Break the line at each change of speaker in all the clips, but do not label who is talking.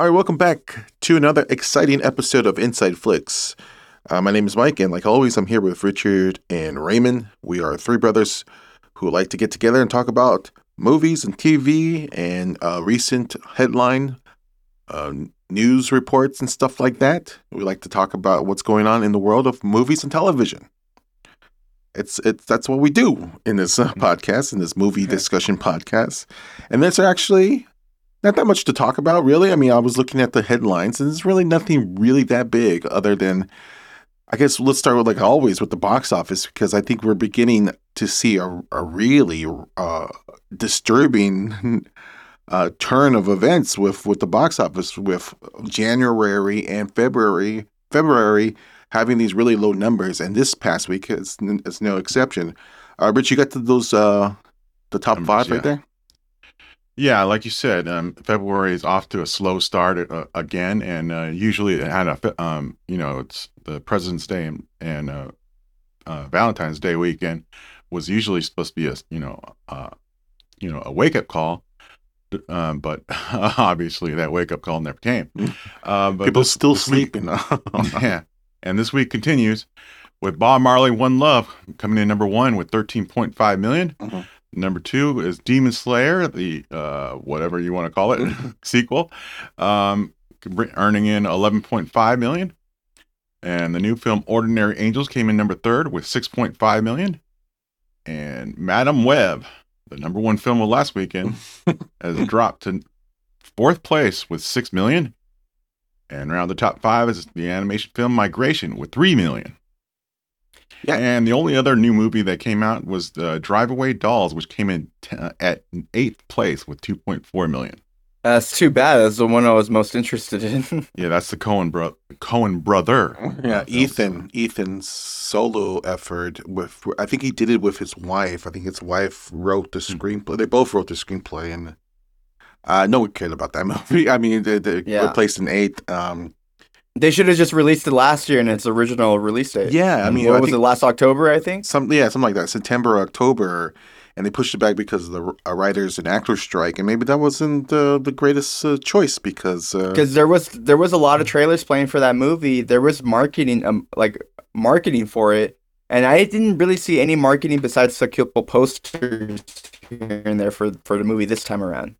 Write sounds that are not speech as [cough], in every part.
All right, welcome back to another exciting episode of Inside Flicks. Uh, my name is Mike, and like always, I'm here with Richard and Raymond. We are three brothers who like to get together and talk about movies and TV and uh, recent headline uh, news reports and stuff like that. We like to talk about what's going on in the world of movies and television. It's it's that's what we do in this uh, podcast, in this movie [laughs] discussion podcast, and there's actually not that much to talk about, really. I mean, I was looking at the headlines, and there's really nothing really that big other than, I guess, let's start with like always with the box office because I think we're beginning to see a, a really uh, disturbing [laughs] uh, turn of events with with the box office, with January and February February having these really low numbers, and this past week is, is no exception. Uh, Rich, you got to those uh, the top
Numbers,
five right
yeah.
there.
Yeah, like you said, um, February is off to a slow start uh, again, and uh, usually it had a, um, you know, it's the President's Day and, and uh, uh, Valentine's Day weekend was usually supposed to be a, you know, uh, you know, a wake up call, um, but [laughs] obviously that wake up call never came. Uh, but
People
this-
still
this week-
sleeping. [laughs] [laughs]
yeah, and this week continues with Bob Marley, One Love, coming in number one with 13.5 million.
Mhm.
Number two is Demon Slayer, the uh, whatever you want to call it [laughs] sequel, um, earning in 11.5 million. And the new film Ordinary Angels came in number third with 6.5 million. And Madam Web, the number one film of last weekend, [laughs] has dropped to fourth place with 6 million. And around the top five is the animation film Migration with 3 million.
Yeah.
And the only other new movie that came out was the Drive Away Dolls, which came in t- uh, at eighth place with 2.4 million.
That's too bad. That's the one I was most interested in. [laughs]
Yeah, that's the Coen bro- Coen brother.
Yeah,
Uh,
Ethan. Ethan's solo effort with I think he did it with his wife. I think his wife wrote the screenplay. They both wrote the screenplay, and uh, no one cared about that [laughs] movie. I mean, they, they
Yeah.
were placed in eighth. Um,
they should have just released it last year in its original release date.
yeah, I mean,
what
I
was it? Last October, I think.
some yeah, something like that. September, October, and they pushed it back because of the uh, writers and actors strike, and maybe that wasn't uh, the greatest uh, choice because uh,
Because there was there was a lot of trailers playing for that movie. There was marketing, um, like marketing for it, and I didn't really see any marketing besides a couple posters here and there for for the movie this time around.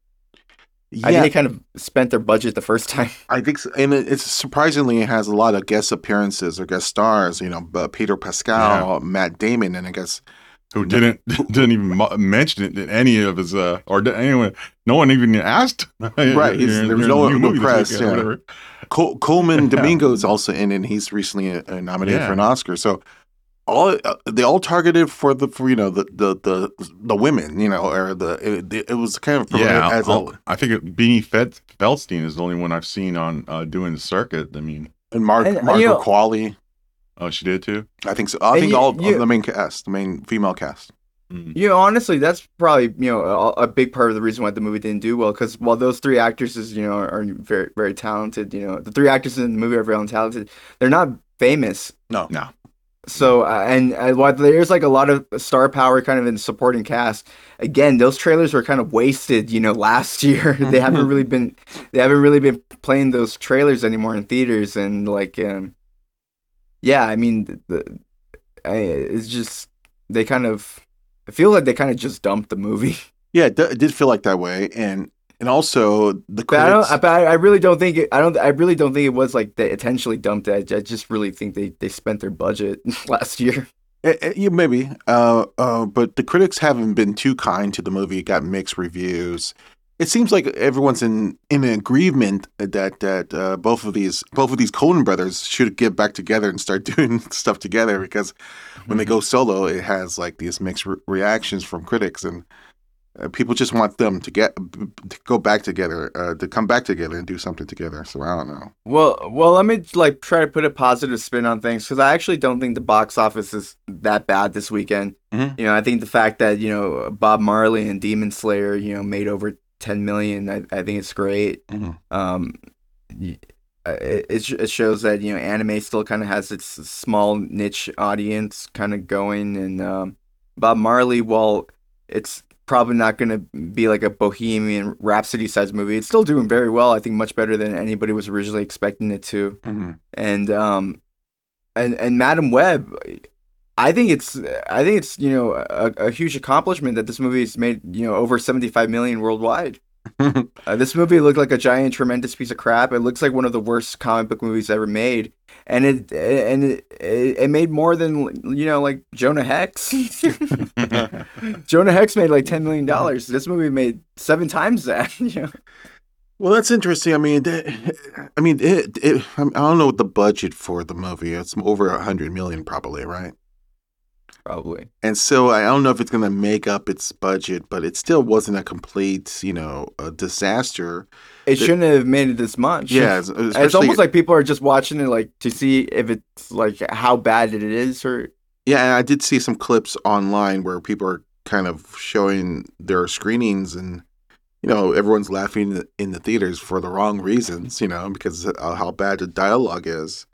I
yeah,
think they kind of spent their budget the first [laughs] time.
I think, so. and it's surprisingly it has a lot of guest appearances or guest stars. You know, uh, Peter Pascal, Matt Damon, and I guess
Who didn't [laughs] didn't even mention it in any of his uh or did anyone no one even asked [laughs]
Right, he's-
You're-
there was
you're
no
in the new
press,
weekend
yeah. Col- Colman
Yeah.
Domingo is also in, and he's recently uh, nominated
Yeah.
for an Oscar. So all uh, they all targeted for the for you know the the the, the women, you know, or the it, it was kind of
yeah
as
I'll-
a
I think it, Beanie Fed, Feldstein is the only one I've seen on uh doing the circuit I mean
and Mark
And, uh,
Margaret
you know-
Qualley.
oh she did too
I think so. I
And
think
you-
all
you-
the main cast, the main female cast.
Mm.
You know, honestly, that's probably you know a, a big part of the reason why the movie didn't do well. Because while those three actresses, you know, are, are very very talented, you know, the three actresses in the movie are very talented. They're not famous.
No,
No.
So uh, and uh, while there's like a lot of star power kind of in supporting cast, again, those trailers were kind of wasted. You know, last [laughs] year they haven't really been they haven't really been playing those trailers anymore in theaters, and like, um, yeah, I mean, the, the I, it's just they kind of I feel like they kind of just dumped the movie. [laughs]
yeah, it, d- it did feel like that way, and and also the
But I
critics.
don't. But I, I really don't think it. I don't. I really don't think it was like they intentionally dumped it. I, I just really think they they spent their budget [laughs] last year.
Eh, eh, yeah, maybe. Uh, uh, but the critics haven't been too kind to the movie. It got mixed reviews. It seems like everyone's in in agreement that that uh, both of these both of these Coen brothers should get back together and start [laughs] doing stuff together because when they go solo, it has like these mixed re- reactions from critics and uh, people just want them to get to go back together, uh, to come back together and do something together. So I don't know.
Well, well, let me like try to put a positive spin on things because I actually don't think the box office is that bad this weekend.
Mhm.
You know, I think the fact that you know Bob Marley and Demon Slayer, you know, made over ten million. I, I think it's great.
Mhm.
Um, uh, it it it shows that you know anime still kind of has its small niche audience kind of going, and um, Bob Marley, while it's probably not going to be like a Bohemian Rhapsody sized movie. It's still doing very well. I think much better than anybody was originally expecting it to.
Mhm.
And um, and and Madam Web, I think it's I think it's you know a, a huge accomplishment that this movie has made you know over seventy five million worldwide. Uh, this movie looked like a giant, tremendous piece of crap. It looks like one of the worst comic book movies ever made, and it and it, it, made more than you know like Jonah Hex. [laughs] Jonah Hex made like ten million dollars. This movie made seven times that. [laughs] you know?
Well, that's interesting. I mean, I mean, it, it, I don't know what the budget for the movie. It's over a hundred million, probably, right?
Probably.
And so I don't know if it's going to make up its budget, but it still wasn't a complete, you know, a disaster.
It shouldn't have made it this much.
Yeah,
it's
uh,
almost like people are just watching it like to see if it's like how bad it is or
yeah. And I did see some clips online where people are kind of showing their screenings, and you know, everyone's laughing in the theaters for the wrong reasons, you know, because of how bad the dialogue is.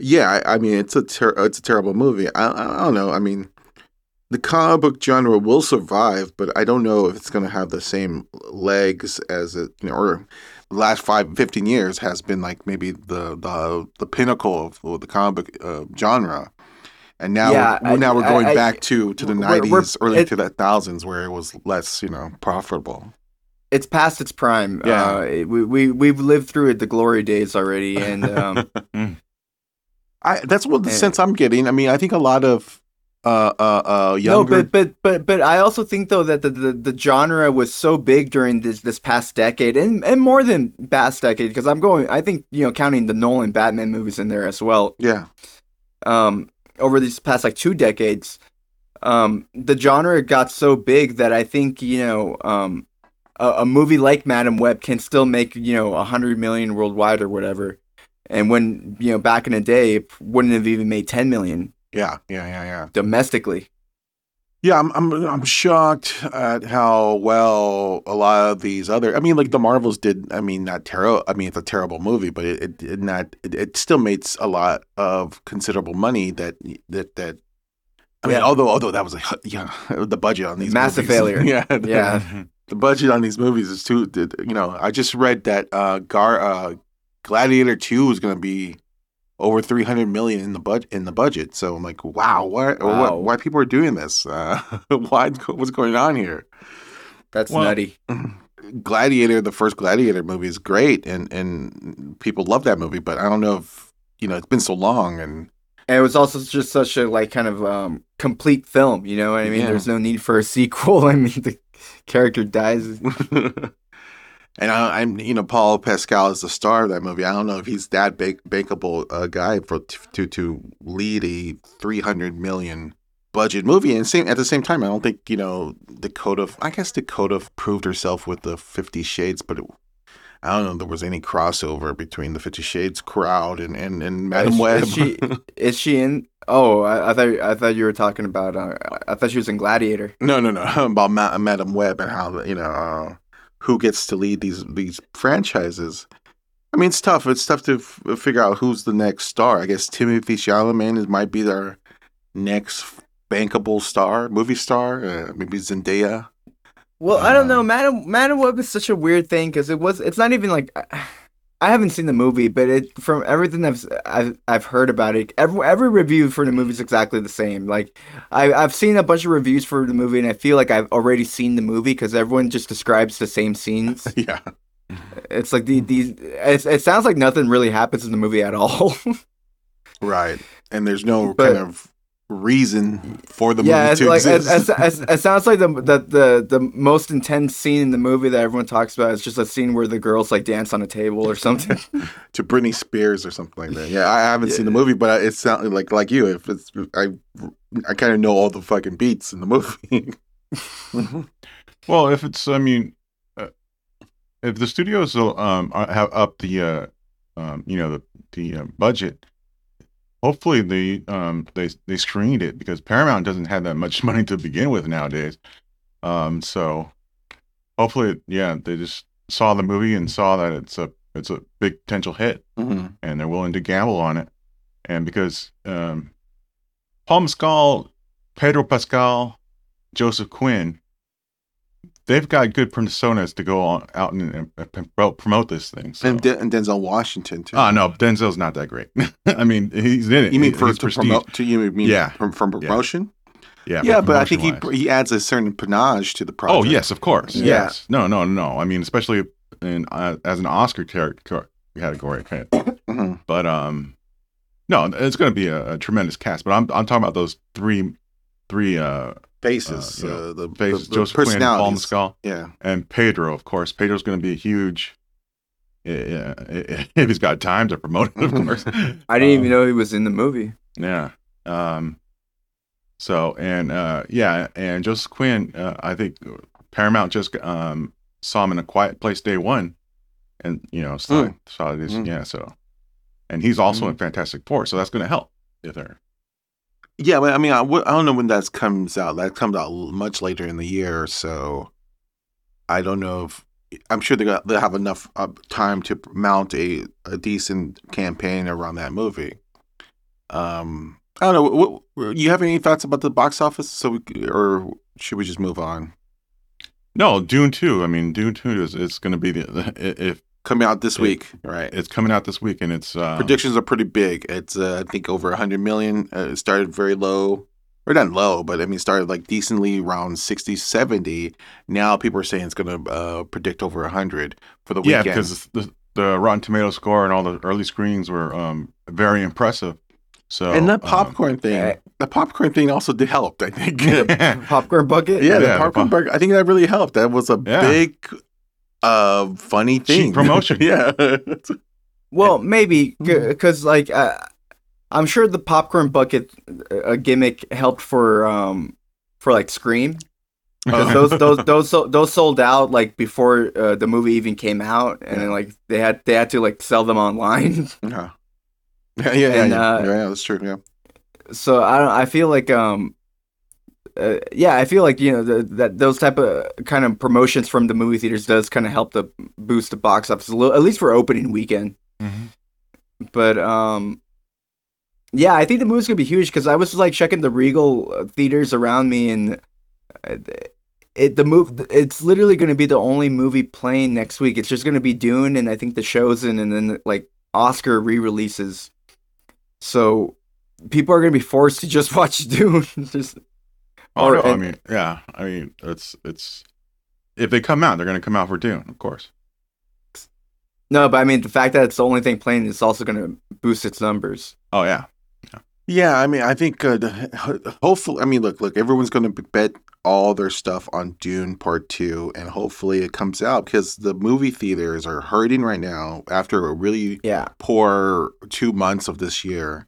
Yeah, I, I mean, it's a ter- it's a terrible movie. I, I don't know. I mean, the comic book genre will survive, but I don't know if it's going to have the same legs as it, you know, or the last five, 15 years has been like maybe the the the pinnacle of the comic book uh, genre. And now,
Yeah,
we're, now we're going
I- I-
back to to the
we're- we're-
'90s, early
it-
2000s, where it was less, you know, profitable.
it's past its prime.
Yeah.
Uh, we we we've lived through it, the glory days already, and um, [laughs]
I that's what the
Eh.
sense I'm getting. I mean, I think a lot of uh uh uh
no, but but but but I also think though that the, the the genre was so big during this this past decade, and and more than past decade, because I'm going. I think you know counting the Nolan Batman movies in there as well.
yeah
um, over these past like two decades, um, the genre got so big that I think you know um, a, a movie like Madam Web can still make you know a hundred million worldwide or whatever. And when you know back in the day, it wouldn't have even made ten million
yeah yeah yeah yeah
domestically.
yeah. I'm I'm I'm shocked at how well a lot of these other. I mean, like the Marvels did. I mean, not terrible. I mean, it's a terrible movie, but it it did not. It, it still made a lot of considerable money. That that that. I mean,
Yeah.
although although that was a yeah, [laughs] the budget on these
Massive
movies-
failure. [laughs]
yeah
Yeah. [laughs]
the budget on these movies is too. You know, I just read that uh, Gar uh, Gladiator Two is going to be over three hundred million in the budget. In the budget, so I'm like, wow, why
Wow.
What, why people are doing this? Uh, [laughs] why what's going on here?
That's
Well-
nutty. [clears throat]
Gladiator, the first Gladiator movie is great, and and people love that movie, but I don't know if you know it's been so long and.
And it was also just such a like kind of um, complete film. You know what I mean?
Yeah.
There's no need for a sequel. [laughs] I mean, the character dies. [laughs]
and I, I'm, you know, Paul Pascal is the star of that movie. I don't know if he's that big, bankable uh, guy for to to lead a 300 million budget movie. And same at the same time, I don't think you know Dakota. I guess Dakota proved herself with the Fifty Shades, but it, I don't know if there was any crossover between the Fifty Shades crowd and and, and Madam Web.
Is she, [laughs] is she in? Oh, I, I thought I thought you were talking about. Uh, I thought she was in Gladiator.
No, no, no. [laughs] About Ma- Madam Web and how you know uh, who gets to lead these these franchises. I mean, it's tough. It's tough to f- figure out who's the next star. I guess Timothée Chalamet is might be their next bankable star, movie star. Uh, maybe Zendaya.
Well, I don't know.
Um,
Madam Madam Web is such a weird thing because it was. It's not even like. I haven't seen the movie, but it from everything I've I've, I've heard about it, every every review for the movie is exactly the same. Like I I've seen a bunch of reviews for the movie, and I feel like I've already seen the movie because everyone just describes the same scenes. [laughs]
Yeah,
It's like the these. It's, it sounds like nothing really happens in the movie at all. [laughs]
right. And there's no
But-
kind of reason for the
yeah,
movie
it's
to
like it,
exist.
it's- it's- it sounds like the, the the the most intense scene in the movie that everyone talks about is just a scene where the girls like dance on a table or something. [laughs]
to Britney Spears or something like that. Yeah, I haven't seen the movie, but it sounded like like you. If it's I, I kind of know all the fucking beats in the movie. [laughs]
Well, if it's, I mean, uh, if the studios will, um uh, have up the, uh, um, you know, the the uh, budget, hopefully they um they they screened it because Paramount doesn't have that much [laughs] money to begin with nowadays. Um, so hopefully, yeah, they just saw the movie and saw that it's a it's a big potential hit
mm-hmm.
and they're willing to gamble on it. And because um, Paul Mescal, Pedro Pascal, Joseph Quinn, they've got good personas to go on, out and, and, promote- this thing. So.
And, De- and Denzel Washington too.
oh no, Denzel's not that great. [laughs] I mean, he's in it.
you mean
He-
for to
prestige.
promote? To you mean
Yeah.
from, from promotion?
Yeah,
Yeah, but I think he he adds a certain panache to the project.
Oh yes, of course.
Yeah.
Yes. No, no, no. I mean, especially in uh, as an Oscar ter- category. [coughs]
Mhm.
But um, no, it's going to be a, a tremendous cast. But I'm I'm talking about those three three uh
faces,
Uh, you know,
uh, the,
faces:
the, the
Joseph Quinn, Paul
personalities.
Mescal,
yeah,
and Pedro. Of course, Pedro's going to be a huge. Yeah, [laughs] if he's got time to promote it, of [laughs] course.
I didn't even
Um,
know he was in the movie.
Yeah. Um. So and uh yeah and Joseph Quinn uh, I think Paramount just um saw him in a Quiet Place day one, and you know saw
Mm.
saw this
Mm.
yeah so, and he's also in Fantastic Four so that's going to help if they're
yeah. But I mean, I, I don't know when that comes out. That comes out much later in the year, so I don't know if I'm sure they got they have enough uh, time to mount a a decent campaign around that movie. Um, I don't know. What, you have any thoughts about the box office? So, we, or should we just move on?
no Dune two I mean Dune two is it's going to be the [laughs] if
Coming out this
It-
week, right?
it's coming out this week and it's um,
Predictions are pretty big. It's uh, I think over 100 million. Uh, it started very low, or not low, but I mean started like decently around 60, 70. Now people are saying it's going to uh, predict over 100 for the
yeah
weekend.
Yeah, because the the Rotten Tomato score and all the early screens were um very impressive so
and that
um,
popcorn thing,
eh.
the popcorn thing also did help. I think. [laughs]
Popcorn bucket.
yeah, the
Yeah, the
popcorn
pop-
burger. I think that really helped. That was a
Yeah.
big, uh, funny thing. [laughs]
promotion.
yeah.
Well, maybe because like uh, I'm sure the popcorn bucket uh, gimmick helped for um for like Scream. 'Cause [laughs] those those those those sold out like before uh, the movie even came out, and then like they had they had to like sell them online.
yeah. [laughs] Yeah, yeah, yeah,
And,
yeah.
uh,
yeah, that's true. Yeah.
so I don't. I feel like um. Uh, yeah, I feel like you know the, that those type of kind of promotions from the movie theaters does kind of help to boost the box office a little, at least for opening weekend.
Mhm.
But um, yeah, I think the movie's gonna be huge because I was like checking the Regal uh, theaters around me, and uh, it the move it's literally gonna be the only movie playing next week. It's just gonna be Dune, and I think The Chosen, and then like Oscar re-releases. So people are gonna be forced to just [laughs] watch Dune. [laughs] just Or-
no, I mean, yeah, I mean, it's it's if they come out, they're going to come out for Dune, of course.
no, but I mean the fact that it's the only thing playing is also gonna boost its numbers.
Oh yeah,
Yeah, I mean, I think uh, hopefully, I mean, look, look, everyone's going to bet all their stuff on Dune Part Two, and hopefully it comes out because the movie theaters are hurting right now after a really
Yeah,
poor two months of this year,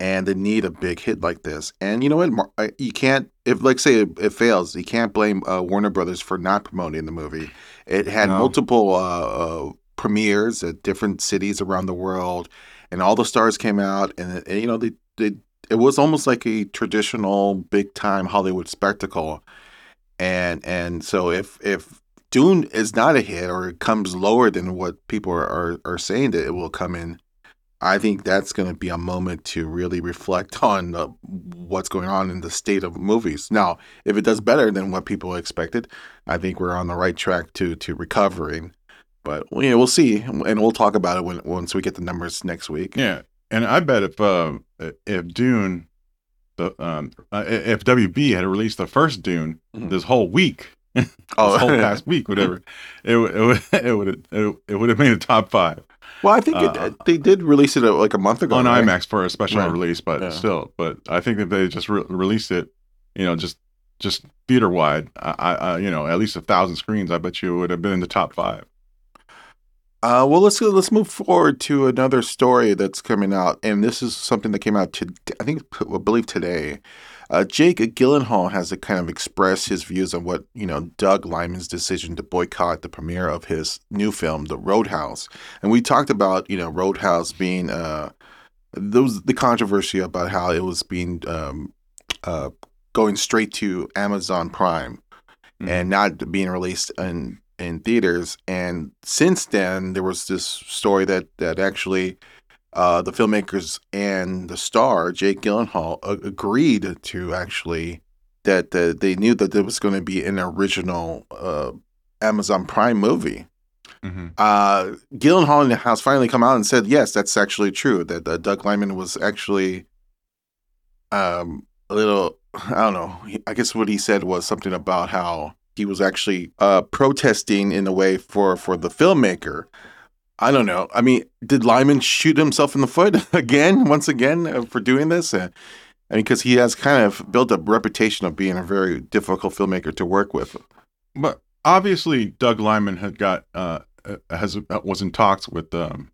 and they need a big hit like this. And you know what? You can't, if like say it, it fails, you can't blame uh, Warner Brothers for not promoting the movie. It had
No.
multiple uh, uh, premieres at different cities around the world, and all the stars came out, and, and you know they, they it was almost like a traditional big time Hollywood spectacle. And and so if if Dune is not a hit or it comes lower than what people are, are, are saying that it will come in, I think that's going to be a moment to really reflect [laughs] on uh, what's going on in the state of movies. Now, if it does better than what people expected, I think we're on the right track to to recovering. But well, you know, we'll see, and we'll talk about it when once we get the numbers next week.
yeah, and I bet if uh, if Dune, the um, uh, if WB had released the first Dune
Mhm.
this whole week, [laughs] this whole [laughs] past week, whatever, it it would it would it, it would have made a top five
Well, I think
Uh,
it, they did release it uh, like a month ago
on
right?
IMAX for a special
Right.
release, but
Yeah.
still, but I think if they just re- released it, you know, just just theater wide, I, I, I you know at least a thousand screens, I bet you it would have been in the top five.
Uh, well, let's let's move forward to another story that's coming out, and this is something that came out to I think I believe today. Uh, Jake Gyllenhaal has to kind of express his views on what you know Doug Liman's decision to boycott the premiere of his new film, The Roadhouse, and we talked about you know Roadhouse being uh those the controversy about how it was being um uh going straight to Amazon Prime
Mhm.
and not being released in in theaters. And since then, there was this story that that actually uh, the filmmakers and the star Jake Gyllenhaal agreed to actually that uh, they knew that there was going to be an original uh, Amazon Prime movie.
hmm
Uh, Gyllenhaal and the House finally come out and said, yes, that's actually true. That uh, Doug Liman was actually um, a little, I don't know. I guess what he said was something about how he was actually uh, protesting in a way for for the filmmaker. I don't know. I mean, did Liman shoot himself in the foot [laughs] again, once again, uh, for doing this? Uh, I mean, because he has kind of built a reputation of being a very difficult filmmaker to work with.
But obviously, Doug Liman had got uh uh, has was in talks with um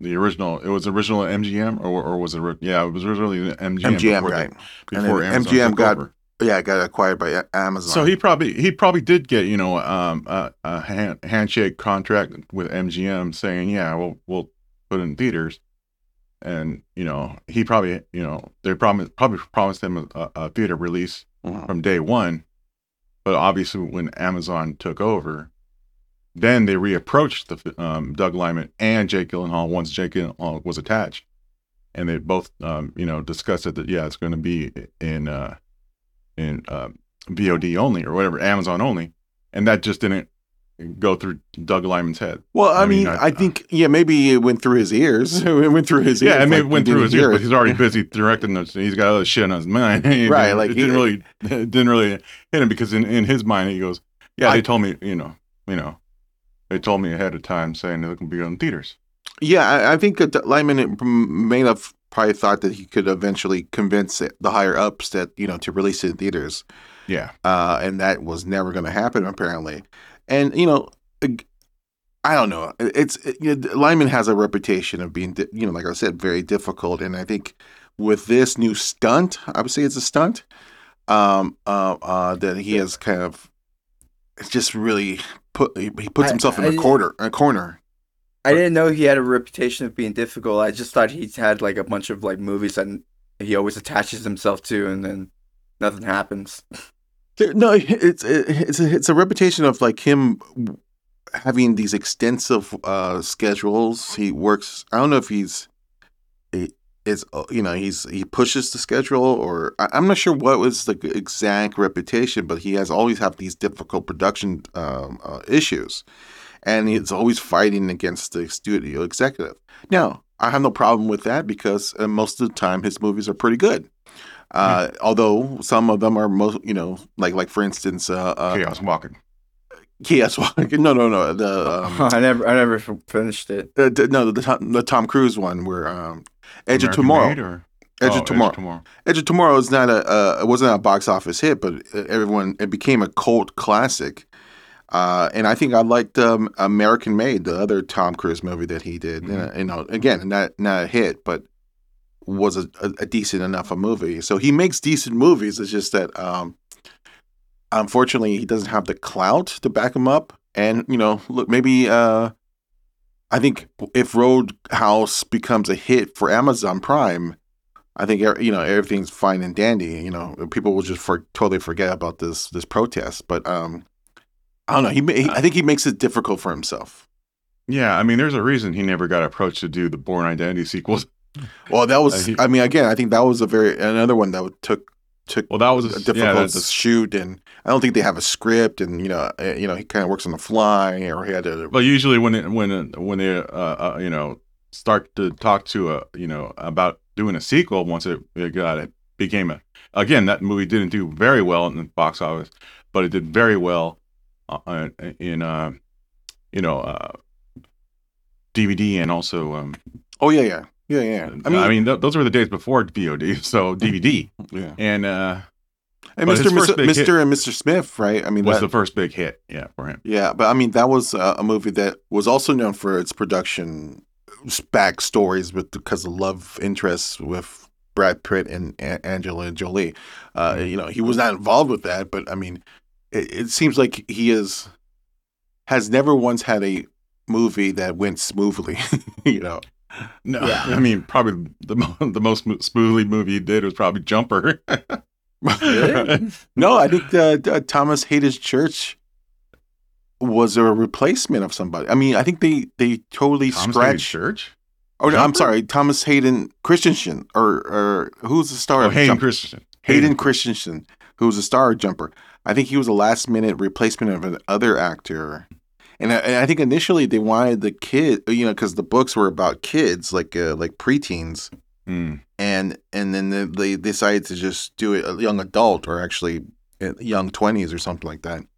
the original. It was original MGM or or was it? Yeah, it was originally MGM.
MGM,
before
right?
before
then MGM got
over.
Yeah, it got acquired by Amazon.
So he probably he probably did get you know um a, a hand, handshake contract with MGM saying yeah we'll we'll put in theaters, and you know he probably you know they promised probably promised him a, a theater release
Mhm.
from day one, but obviously when Amazon took over, then they reapproached the um, Doug Liman and Jake Gyllenhaal once Jake Gyllenhaal was attached, and they both um, you know discussed it that yeah it's going to be in uh, in uh, VOD only or whatever Amazon only, and that just didn't go through Doug Liman's head.
Well, I,
I mean,
mean,
I-
I, think yeah, maybe it went through his ears. [laughs] it went through his ears.
Yeah, I mean,
like
it went through his ears, but he's already [laughs] busy directing this. He's got other shit on his mind. [laughs]
Right, like,
it didn't really, it didn't really hit him because in, in his mind he goes, "Yeah, they told me, you know, you know, they told me ahead of time saying they're going to be on theaters."
Yeah, I, I think that Liman may have probably thought that he could eventually convince it- the higher ups that you know to release it in theaters,
Yeah,
uh, and that was never going to happen apparently. And you know, I don't know. It's it, you know, Liman has a reputation of being, di- you know, like I said, very difficult. And I think with this new stunt, I would say it's a stunt, um, uh, uh, that he has kind of, just really put he puts
I-
himself in
I-
a corner, a corner.
I didn't know he had a reputation of being difficult. I just thought he had like a bunch of like movies that he always attaches himself to, and then nothing happens.
No, it's it's a, it's a reputation of like him having these extensive uh, schedules. He works. I don't know if he's he is uh, you know he's he pushes the schedule or I, I'm not sure what was the exact reputation, but he has always had these difficult production um, uh, issues, and he's always fighting against the studio executive. Now I have no problem with that because uh, most of the time his movies are pretty good. Uh, Although some of them are most, you know, like like for instance, uh, uh,
chaos walking.
Chaos Walking. No, no, no. The [laughs] um,
I never, I never finished it.
uh, the- no, the Tom, the Tom Cruise one where um, Edge of Tomorrow.
Made or-
Edge
oh,
of Tomorrow.
tomorrow.
Edge of Tomorrow is not a uh, it wasn't a box office hit, but uh, everyone it became a cult classic. Uh, and I think I liked um, American Made, the other Tom Cruise movie that he did.
Mhm.
Uh, you know, again, not not a hit, but was a, a, a decent enough a movie. So he makes decent movies. It's just that um, unfortunately he doesn't have the clout to back him up. And you know, look, maybe uh, I think if Roadhouse becomes a hit for Amazon Prime, I think er- you know everything's fine and dandy. You know, people will just for, totally forget about this this protest. But um, I don't know. He, he I think he makes it difficult for himself.
Yeah, I mean, there's a reason he never got approached to do the Bourne Identity sequels. [laughs]
Well, that was.
Uh, he-
I mean, again, I think that was a very another one that took took
Well, that was a,
a difficult to shoot, and I don't think they have a script, and you know, uh, you know, he kind of works on the fly, or he had to.
Well, usually when it, when when they uh, uh, you know start to talk to a you know about doing a sequel once it, it got it became a again that movie didn't do very well in the box office, but it did very well uh, uh, in uh, you know uh, DVD and also um,
Oh yeah, yeah, yeah, yeah.
I mean, I mean th- those were the days before VOD, [laughs] so DVD
yeah.
and uh,
And Mr. Mr. Mr. and Mr. Smith, right? I mean,
was
that,
the first big hit, yeah, for him.
Yeah, but I mean that was uh, a movie that was also known for its production backstories with because of love interests with Brad Pitt and Angela Jolie. Uh,
Mhm.
You know, he was not involved with that, but I mean, it, it seems like he is has never once had a movie that went smoothly. [laughs] you know,
No,
Yeah.
I mean probably the [laughs] the most smoothly movie he did was probably Jumper.
Really? [laughs]
no, I think uh, uh, Thomas Haden's Church was a replacement of somebody. I mean, I think they they totally
Thomas Haden
scratched.
Church.
Oh, no, I'm sorry, Thomas Hayden Christensen, or or who's the star?
Oh,
of
Hayden Christensen.
Hayden Christensen. who was a star of Jumper. I think he was a last minute replacement of another actor. And I, and I think initially they wanted the kid, you know, because the books were about kids, like uh, like preteens,
Mm.
and and then they, they decided to just do it a young adult or actually uh, young twenties or something like that. And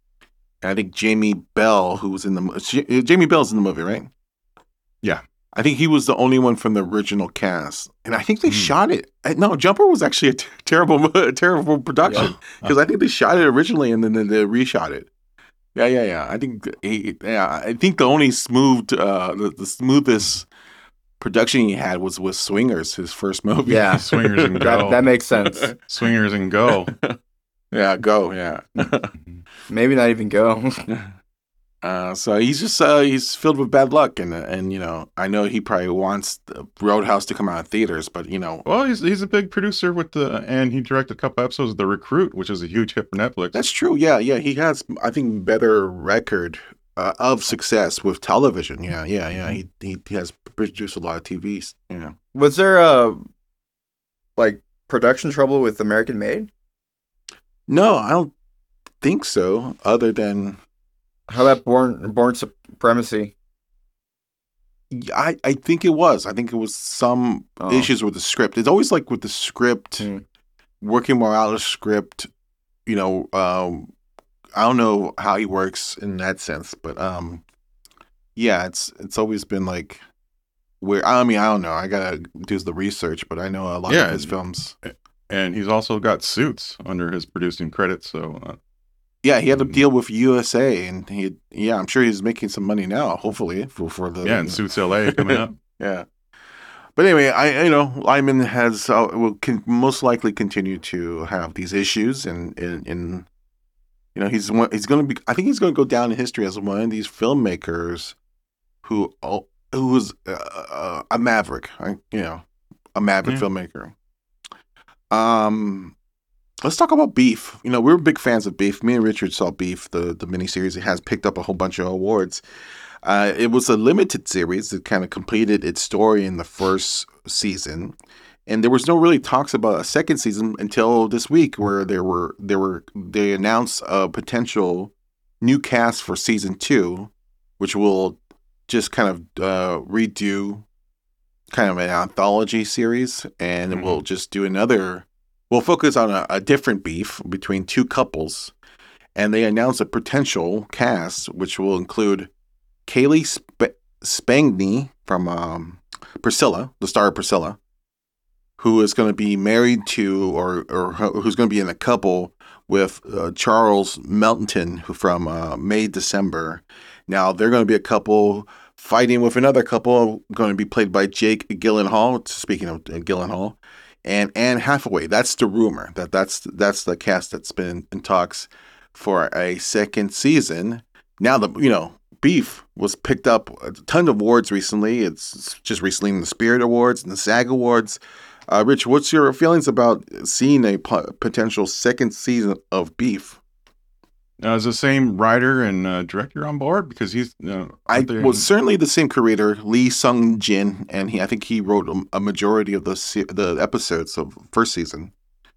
I think Jamie Bell, who was in the Jamie Bell's in the movie, right?
Yeah.
I think he was the only one from the original cast, and I think they
Hmm.
shot it. uh, No, Jumper was actually a t- [laughs] terrible, mo- terrible production because I think they shot it originally and then they, they reshot it. Yeah, yeah, yeah. I think, he, yeah, I think the only smooth, uh, the, the smoothest production he had was with Swingers, his first movie.
Yeah. [laughs]
Swingers and
That,
go.
that makes sense.
Swingers and go. [laughs]
yeah, go, yeah.
Maybe not even go.
Uh, so he's just uh, he's filled with bad luck, and and you know I know he probably wants the Roadhouse to come out of theaters, but you know
Well, he's he's a big producer with the, and he directed a couple episodes of The Recruit, which is a huge hit for Netflix.
that's true. Yeah, yeah, he has I think better record uh, of success with television. Yeah, yeah, yeah. He, he he has produced a lot of TVs. Yeah.
Was there uh like production trouble with American Made?
No, I don't think so. Other than
How about Bourne Bourne Supremacy?
I, I think it was. I think it was some
Oh.
issues with the script. It's always like with the script,
Hmm.
working more out of script. You know, um, I don't know how he works in that sense, but um, yeah, it's it's always been like where I mean I don't know. I gotta do the research, but I know a lot
Yeah,
of his
and-
films.
and he's also got Suits under his producing credits. So uh,
Yeah, he had a
Mm.
deal with USA, and he yeah, I'm sure he's making some money now. Hopefully for for the
yeah, and Suits LA coming up. [laughs]
Yeah. But anyway, I you know Liman has uh, will can most likely continue to have these issues, and in, in you know he's one, he's going to be I think he's going to go down in history as one of these filmmakers who who was uh, uh, a maverick, you know, a maverick
Yeah.
filmmaker. Um, let's talk about Beef. You know, we're big fans of Beef. Me and Richard saw Beef, the the miniseries. It has picked up a whole bunch of awards. Uh, it was a limited series that kind of completed its story in the first season, and there was no really talks about a second season until this week, where there were there were they announced a potential new cast for season two, which will just kind of uh, redo kind of an anthology series, and
Mhm.
we'll just do another. We'll focus on a, a different beef between two couples, and they announce a potential cast, which will include Cailee Sp- Spangney from um, Priscilla, the star of Priscilla, who is going to be married to or or who's going to be in a couple with uh, Charles Melton from uh, May December. Now they're going to be a couple fighting with another couple going to be played by Jake Gyllenhaal. Speaking of uh, Gyllenhaal. And Anne Hathaway. That's the rumor. That that's that's the cast that's been in talks for a second season. Now the you know Beef was picked up a ton of awards recently. It's just recently in the Spirit Awards and the SAG Awards. Uh, Rich, what's your feelings about seeing a potential second season of Beef?
Now, is the same writer and uh, director on board? Because he's. Uh,
I
aren't they-
certainly the same creator, Lee Sung Jin, and he I think he wrote a, a majority of the se- the episodes of first season,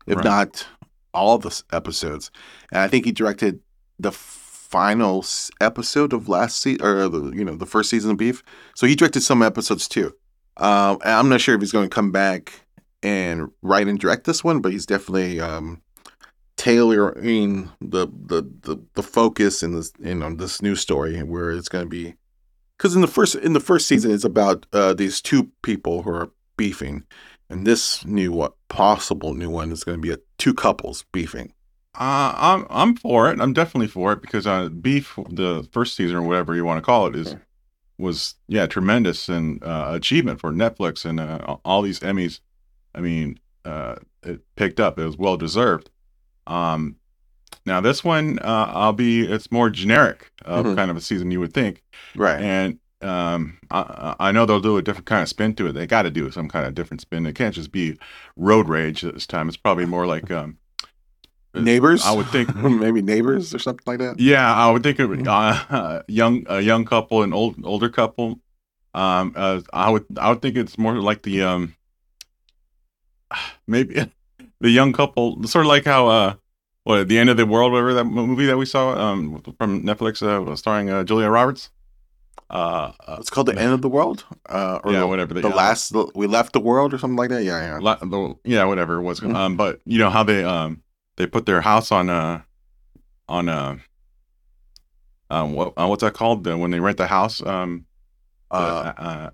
if
Right.
not all the episodes. And I think he directed the final episode of last season, or the you know the first season of Beef. So he directed some episodes too. Um, I'm not sure if he's going to come back and write and direct this one, but he's definitely um, tailoring the, the the the focus in this in on this new story where it's going to be because in the first in the first season it's about uh, these two people who are beefing, and this new what possible new one is going to be a two couples beefing.
Uh, I'm I'm for it. I'm definitely for it because uh, Beef, the first season or whatever you want to call it, is was yeah tremendous and uh, achievement for Netflix and uh, all these Emmys. I mean, uh, it picked up. It was well deserved. Um, now this one, uh, I'll be. It's more generic of
Mhm.
kind of a season you would think,
Right.
and um, I, I know they'll do a different kind of spin to it. They got to do some kind of different spin. It can't just be road rage this time. It's probably more like um,
neighbors.
I would think [laughs]
maybe neighbors or something like that.
Yeah, I would think it would uh, [laughs] young a young couple and old older couple. Um, uh, I would I would think it's more like the um [sighs] maybe the young couple, sort of like how uh what at the end of the world, whatever that movie that we saw um, from Netflix, uh, starring uh, Julia Roberts. Uh, uh,
It's called the end of the world, uh, or
yeah,
the,
whatever.
the
uh,
last the, we left the world or something like that. Yeah, yeah.
La- the, yeah, whatever it was.
Mhm.
Um, but you know how they um they put their house on uh on uh um what uh, what's that called the, when they rent the house um the,
Uh,
uh,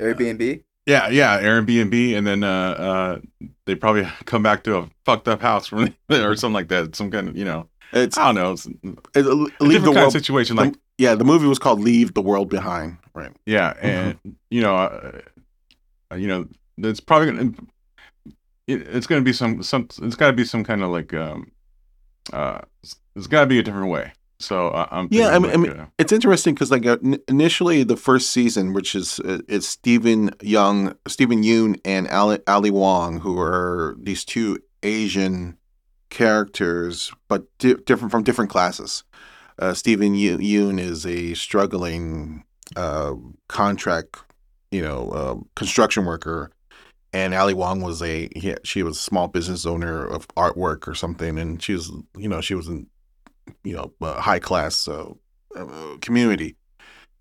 Airbnb.
Yeah yeah Airbnb and then uh uh they probably [laughs] come back to a fucked up house from [laughs] or something like that some kind of you know
it's
I don't know it's a
it,
different
leave the
kind of
world.
situation
the-
like
yeah, the movie was called "Leave the World Behind." Right.
yeah [laughs] and you know uh, uh, you know it's probably gonna it, it's gonna be some some it's got to be some kind of like um uh it's got to be a different way so uh, i'm
Yeah, I mean- I
like, uh,
It's interesting because like uh, n- initially the first season, which is uh, it's Steven Young, Steven Yoon, and Ali, Ali Wong, who are these two Asian characters, but di- different from different classes. Uh, Steven Yo- Yoon is a struggling uh, contract, you know, uh, construction worker, and Ali Wong was a he, she was a small business owner of artwork or something, and she was you know she was in you know uh, high class uh, uh, community.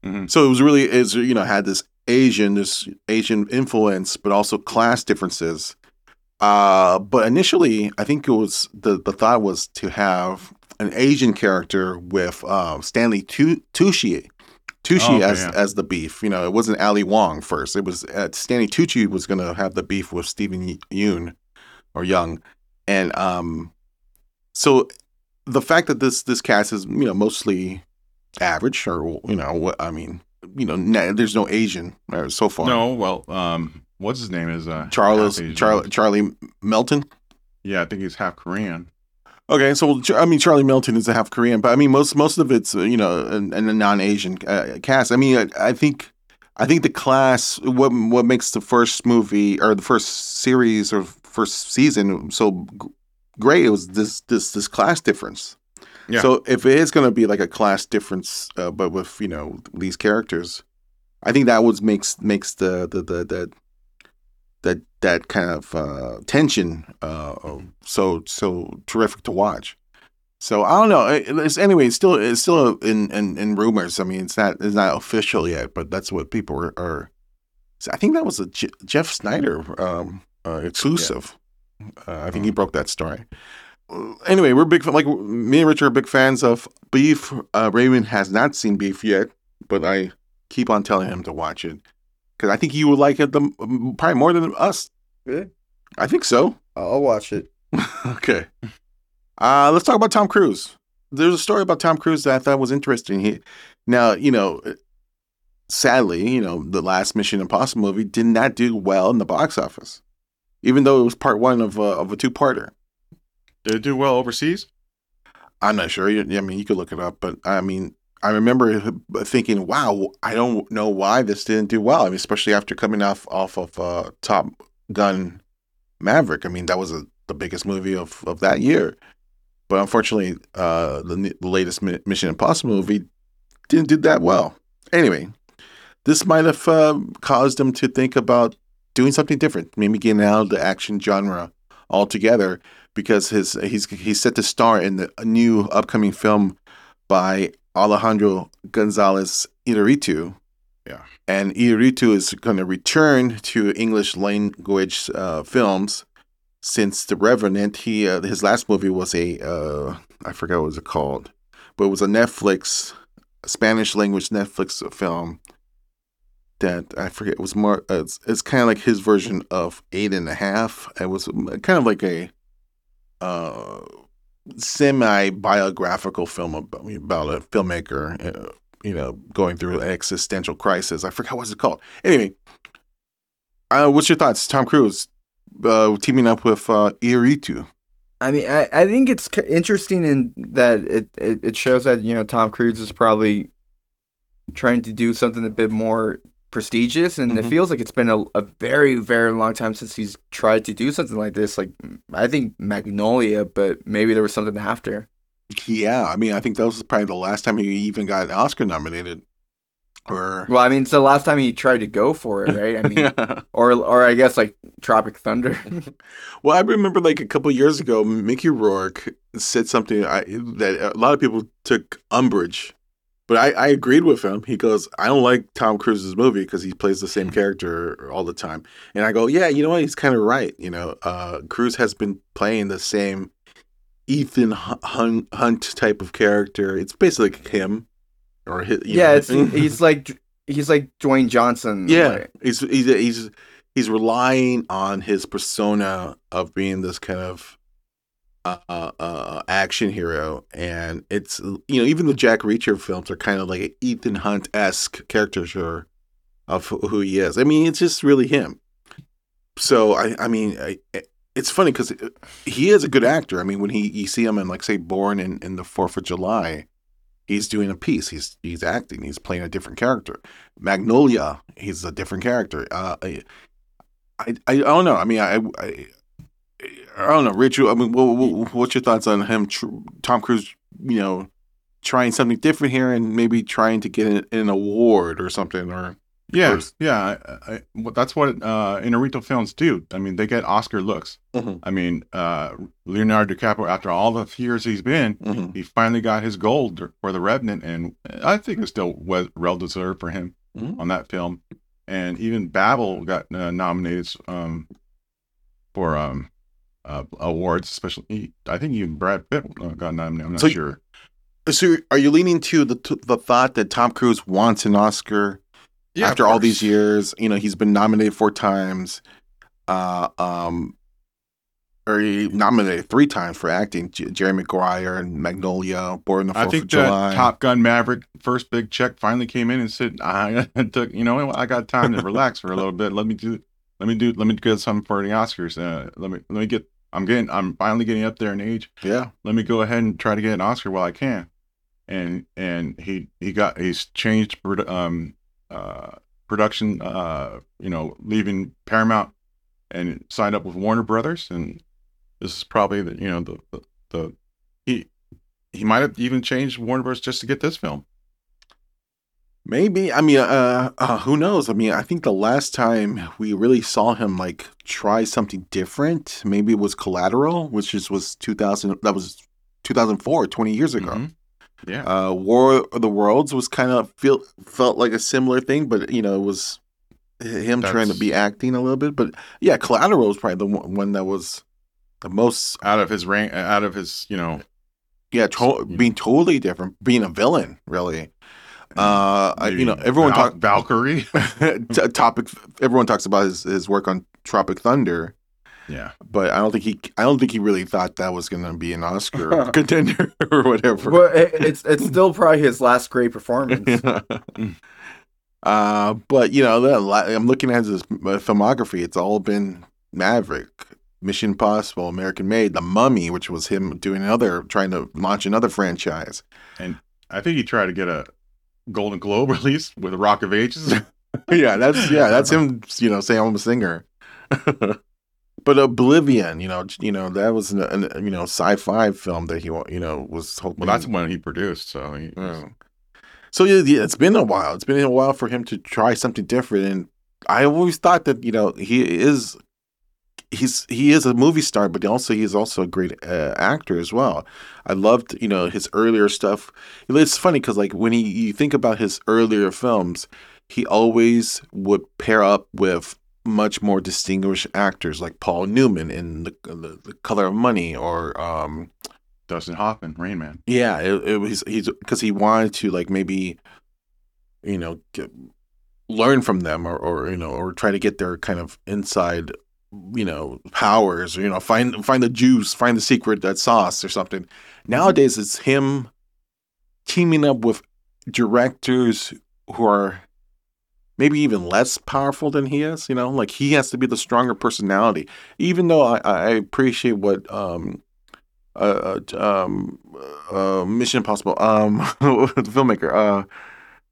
Mhm.
So it was really is you know had this Asian this Asian influence, but also class differences. Uh, but initially, I think it was the the thought was to have an Asian character with uh, Stanley Tu- Tucci. Tucci
Oh, okay,
as
yeah.
as the beef, you know, it wasn't Ali Wong first. It was uh, Stanley Tucci was going to have the beef with Steven Yoon or Young, and um, so the fact that this this cast is you know mostly average or you know what I mean you know na- there's no Asian uh, so far.
no well um what's his name is uh
Charles Char- Charlie Melton.
yeah i think he's half korean
Okay, so I mean Charlie Melton is a half Korean, but I mean most most of it's uh, you know and a non-Asian uh, cast. I mean I, I think I think the class what what makes the first movie or the first series or first season so great it was this this this class difference.
Yeah.
So if it is going to be like a class difference, uh, but with you know these characters, I think that was makes makes the the the, the that that kind of uh, tension uh, so so terrific to watch. So I don't know. It's anyway. It's still it's still in, in, in rumors. I mean, it's not it's not official yet, but that's what people are. are I think that was a Jeff Sneider um, uh, exclusive. Uh, I think he broke that story. Uh, Anyway, we're big like me and Richard are big fans of Beef. Uh, Raymond has not seen Beef yet, but I keep on telling him to watch it because I think you would like it the, probably more than us.
Really?
I think so.
I'll watch it. [laughs]
okay. Uh, let's talk about Tom Cruise. There's a story about Tom Cruise that I thought was interesting. He, now, you know, sadly, you know, the last Mission Impossible movie did not do well in the box office, even though it was part one of a, of a two parter.
did it do well overseas
I'm not sure. I mean, you could look it up, but I mean, I remember thinking, "Wow, I don't know why this didn't do well." I mean, especially after coming off off of uh, Top Gun Maverick. I mean, that was a, the biggest movie of, of that year. But unfortunately, uh, the, the latest Mission Impossible movie didn't do that well. Anyway, this might have uh, caused him to think about doing something different, maybe getting out of the action genre altogether because his he's he's set to star in the a new upcoming film by Alejandro Gonzalez Inarritu.
Yeah.
And Inarritu is going to return to English language uh, films since The Revenant. He uh, his last movie was a uh, I forgot what it was called, but it was a Netflix Spanish language Netflix film that I forget. It was more. Uh, it's it's kind of like his version of Eight and a Half. It was kind of like a uh, semi biographical film about, about a filmmaker, uh, you know, going through an existential crisis. I forgot what's it called. Anyway, uh, what's your thoughts, Tom Cruise uh, teaming up with uh, Inarritu?
I mean, I, I think it's interesting in that it, it, it shows that, you know, Tom Cruise is probably trying to do something a bit more prestigious. And
Mhm.
it feels like it's been a, a very, very long time since he's tried to do something like this. Like, I think Magnolia, but maybe there was something after.
Yeah, I mean, I think that was probably the last time he even got an Oscar nominated. or
Well, I mean, it's the last time he tried to go for it, right? I mean,
yeah. [laughs]
or or I guess like Tropic Thunder. [laughs]
Well, I remember like a couple years ago, Mickey Rourke said something I, that a lot of people took umbrage, but I, I agreed with him. He goes, "I don't like Tom Cruise's movie because he plays the same character all the time." And I go, "Yeah, you know what? He's kind of right. You know, uh, Cruise has been playing the same Ethan Hunt, type of character. It's basically him, or his,
yeah, he's [laughs] like he's like Dwayne Johnson.
Yeah,
like-
he's he's he's he's relying on his persona of being this kind of uh, uh, uh action hero, and it's you know even the Jack Reacher films are kind of like an Ethan Hunt esque caricature of who he is. I mean, it's just really him. So I I mean I. It's funny because he is a good actor. I mean, when he you see him in like say Born in, in the Fourth of July, he's doing a piece. He's he's acting. He's playing a different character. Magnolia, he's a different character. Uh, I, I, I don't know. I mean, I, I don't know, Rich. I mean, what, what, what's your thoughts on him, tr- Tom Cruise? You know, trying something different here and maybe trying to get an, an award or something, or
Yeah,
First.
yeah. I, I, well, that's what uh, Inarritu films do. I mean, they get Oscar looks.
Mhm.
I mean, uh, Leonardo DiCaprio, after all the years he's been,
Mhm.
he finally got his gold for The Revenant, and I think it's still well, well deserved for him
Mhm.
on that film. And even Babel got uh, nominated um, for um, uh, awards, especially. I think even Brad Pitt uh, got nominated. I'm not
So-
sure.
so are you leaning to the the thought that Tom Cruise wants an Oscar yeah, after all these years? You know, he's been nominated four times. Uh, um, or he nominated three times for acting. J- Jerry Maguire and Magnolia, Born on the
I
Fourth
think
of July.
that Top Gun Maverick first big check finally came in and said, "I [laughs] took, you know, I got time to relax for a little bit. Let me do, let me do, let me get some for the Oscars. Uh, let me, let me get. I'm getting, I'm finally getting up there in age.
yeah,
Let me go ahead and try to get an Oscar while I can." And and he he got he's changed um uh production uh you know leaving Paramount and signed up with Warner Brothers and this is probably the you know the the, the he he might have even changed Warner Brothers just to get this film.
Maybe. I mean, uh, uh, who knows? I mean, I think the last time we really saw him like try something different, maybe it was Collateral, which is was 2000. That was 2004, 20 years ago.
Mhm. Yeah,
Uh, War of the Worlds was kind of feel felt like a similar thing, but you know, it was him trying to be acting a little bit. But yeah, Collateral was probably the one that was the most
out of his rank, out of his you know,
yeah, to-
Yeah.
being totally different, being a villain, really. Uh, I- you know, everyone
Val-
talk
Valkyrie. [laughs]
t- topic. Everyone talks about his, his work on Tropic Thunder,
yeah,
but I don't think he. I don't think he really thought that was going to be an Oscar [laughs] contender [laughs] or whatever.
Well, it, it's it's still probably his last great performance.
uh, but you know, the, I'm looking at his uh, filmography. It's all been Maverick, Mission Impossible, American Made, The Mummy, which was him doing another, trying to launch another franchise.
And I think he tried to get a Golden Globe [laughs] release with Rock of Ages. [laughs]
yeah, that's yeah, that's him. You know, saying I'm a singer. [laughs] but Oblivion, you know, you know that was an, an you know sci-fi film that he you know was hoping.
well, that's one he produced. So he, oh.
Yeah. So yeah, yeah, it's been a while. It's been a while for him to try something different, and I always thought that you know he is he's he is a movie star, but also he is also a great uh, actor as well. I loved you know his earlier stuff. It's funny because like when he you think about his earlier films, he always would pair up with much more distinguished actors like Paul Newman in the the, the Color of Money or um
Dustin Hoffman, Rain Man.
yeah, it, it was he's because he wanted to like maybe, you know, get, learn from them or or you know or try to get their kind of inside, you know, powers or you know find find the juice, find the secret that sauce or something. Nowadays, it's him teaming up with directors who are maybe even less powerful than he is. You know, like he has to be the stronger personality. Even though I, I appreciate what um uh, uh, um, uh, Mission Impossible, um, [laughs] the filmmaker, uh,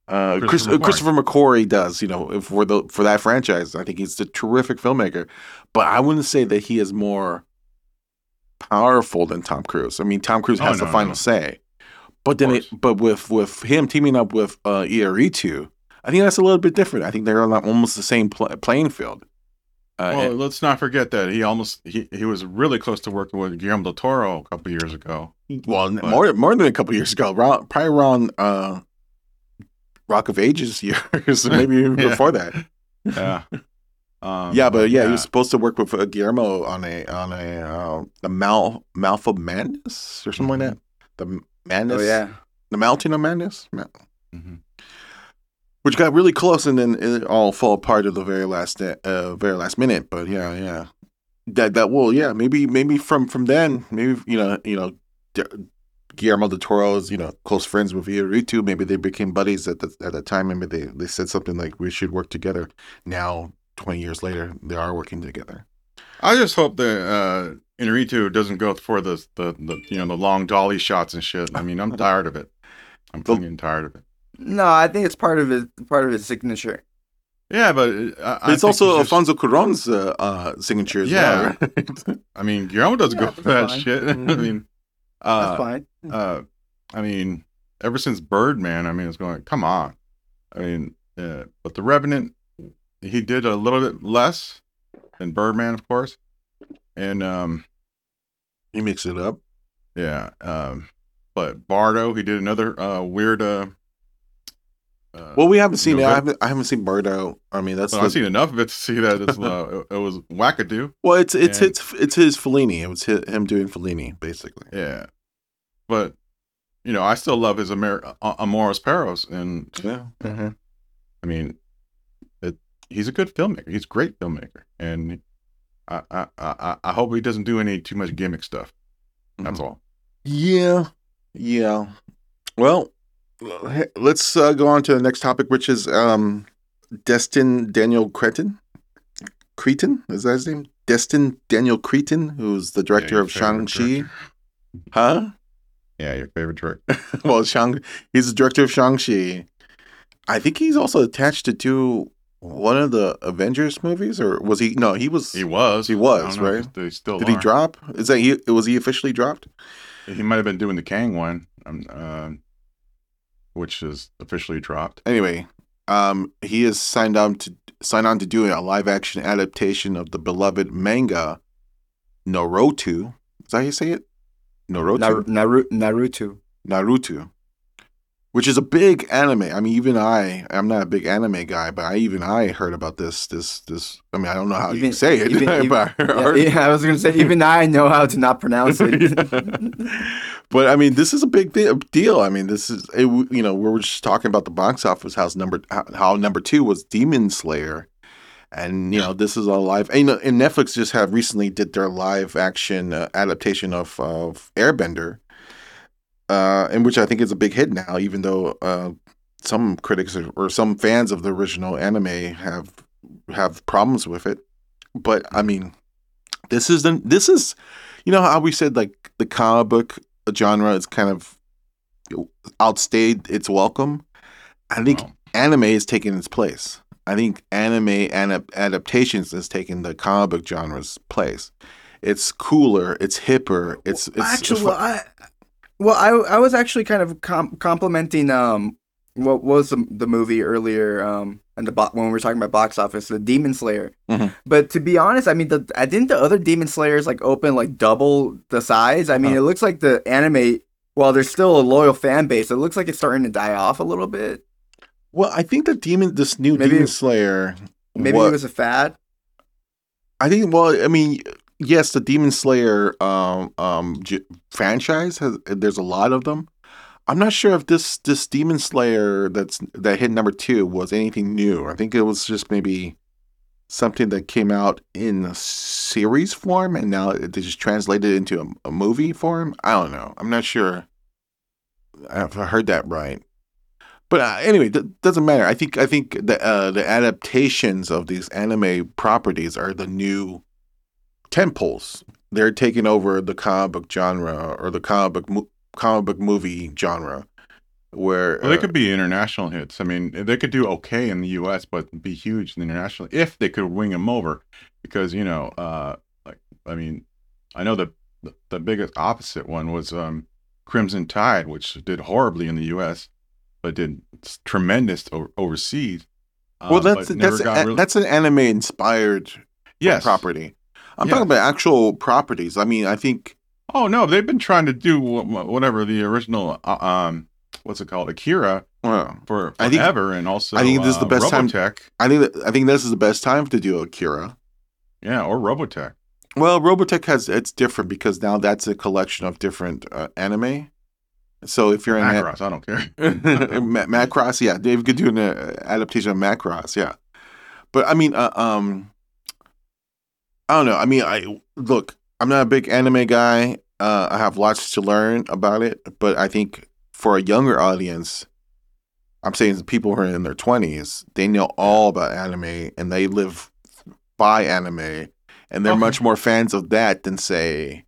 uh, Chris,
Christopher
uh, Christopher McQuarrie does, you know, for the for that franchise. I think he's a terrific filmmaker, but I wouldn't say that he is more powerful than Tom Cruise. I mean, Tom Cruise
Oh,
has the final
no.
say, but then, it, but with with him teaming up with uh, Inarritu, I think that's a little bit different. I think they're on almost the same pl- playing field. Uh,
well,
and-
let's not forget that he almost he, he was really close to working with Guillermo del Toro a couple years ago.
well,
but-
more more than a couple years ago, around, probably around uh, Rock of Ages [laughs] years, [laughs] maybe even
Yeah.
before that.
Yeah. [laughs] Um,
yeah, but yeah, he was supposed to work with uh, Guillermo on a on a uh, the Mal Mouth of Madness or something like that. The M- Madness.
Oh yeah.
The Mountain of Madness. Ma-
Mhm.
which got really close and then it all fell apart at the very last uh very last minute but yeah yeah that that will yeah maybe maybe from from then maybe you know you know D- Guillermo del Toro is you know close friends with Iñárritu maybe they became buddies at the at the time maybe they they said something like we should work together now 20 years later they are working together
I just hope that uh Inarritu doesn't go for the, the the you know the long dolly shots and shit. I mean, I'm [laughs] tired of it. I'm
The-
fucking tired of it.
No, I think it's part of his part of his signature.
Yeah, but uh,
but it's
think
also
he's just-
Alfonso Cuarón's uh, uh signature as
Yeah.
well right?
I mean, Guillermo doesn't
Yeah,
go for that
fine.
shit. [laughs] I
Mhm.
mean,
That's
uh,
fine.
Uh, I mean, ever since Birdman, I mean, it's going. Come on, I mean, uh, but the Revenant, he did a little bit less than Birdman, of course, and um,
he mixed it up
yeah, um, but Bardo, he did another uh weird uh. uh
well we haven't seen it I haven't I haven't seen Bardo I mean that's
well,
the-
I've seen enough of it to see that it's uh, [laughs] it, it was wackadoo.
Well, it's it's
And-
it's it's his Fellini. It was hi him doing Fellini, basically.
Yeah, but you know, I still love his Amer- uh, Amores Perros, and
Yeah.
I mean, it, he's a good filmmaker. He's a great filmmaker, and I, I, I, I hope he doesn't do any too much gimmick stuff. That's all.
Yeah. Yeah. Well, let's uh, go on to the next topic, which is um, Destin Daniel Cretton. Cretton is that his name? Destin Daniel Cretton, who's the director
your
of Shang Chi. Huh?
Yeah, your favorite director. [laughs]
well, Shang. He's the director of Shang Chi. I think he's also attached to do one of the Avengers movies, or was he? No, he was.
He was.
He was,
I don't know
right?
They still
Did he drop? Is that he? Was he officially dropped?
He might have been doing the Kang one, um, uh, which is officially dropped.
Anyway, um, he is signed on to sign on to doing a live action adaptation of the beloved manga Naruto. Is that how you say it? Naruto.
Naru- Naruto.
Naruto. Which is a big anime. I mean, even I, I'm not a big anime guy, but I even I heard about this. This, this. I mean, I don't know how you say it,
even- even- [laughs]
but I
Yeah, I was gonna say [laughs] even I know how to not pronounce it.
but I mean, this is a big deal. I mean, this is it, you know we were just talking about the box office. house number how, how number two was Demon Slayer, and you know this is a live. And, you know, and Netflix just have recently did their live action uh, adaptation of of Airbender, uh, in which I think is a big hit now. Even though uh, some critics or, or some fans of the original anime have have problems with it, but I mean, this is the this is you know how we said like the comic book genre is kind of outstayed its welcome. I think
Well,
anime is taking its place. I think anime and adaptations is taking the comic book genre's place. It's cooler. It's hipper. It's it's
actually,
it's
well, I, well, I, I was actually kind of com- complimenting um what was the, the movie earlier um and the bo- when we were talking about box office, the Demon Slayer.
Mhm.
But to be honest, I mean, the I didn't the other Demon Slayers like open like double the size. I mean,
Huh.
it looks like the anime. While there's still a loyal fan base, it looks like it's starting to die off a little bit.
Well, I think the demon, this new
Maybe-
Demon Slayer,
Maybe
what-
it was a fad.
I think. Well, I mean, yes, the Demon Slayer um um j- franchise has. There's a lot of them. I'm not sure if this this Demon Slayer that's that hit number two was anything new. I think it was just maybe something that came out in a series form and now it- they just translated it into a, a movie form. I don't know. I'm not sure if I heard that right. But uh, anyway, that doesn't matter. I think I think the uh, the adaptations of these anime properties are the new temples. They're taking over the comic book genre or the comic book mo- comic book movie genre, where
well, they
uh,
could be international hits. I mean, they could do okay in the U.S., but be huge internationally if they could wing them over. Because you know, uh, like I mean, I know the the, the biggest opposite one was um, Crimson Tide, which did horribly in the U.S. but did tremendous o- overseas. uh,
well, that's that's a,
really-
that's an anime inspired
yes.
property. I'm
Yeah.
talking about actual properties. I mean, I think
Oh no, they've been trying to do wh- wh- whatever the original uh, um what's it called Akira
well,
for
I think-
forever, and also
I think this is the
uh,
best time- I think I think this is the best time to do Akira.
Yeah, or Robotech.
Well, Robotech has it's different because now that's a collection of different uh, anime. So if you're in
Macross, I don't care. [laughs] [laughs]
Macross, yeah, Dave could do an uh, adaptation of Macross, yeah. But I mean, uh, um, I don't know. I mean, I look, I'm not a big anime guy. Uh, I have lots to learn about it, but I think for a younger audience, I'm saying people who are in their 20s, they know all about anime and they live by anime, and they're
Okay.
much more fans of that than say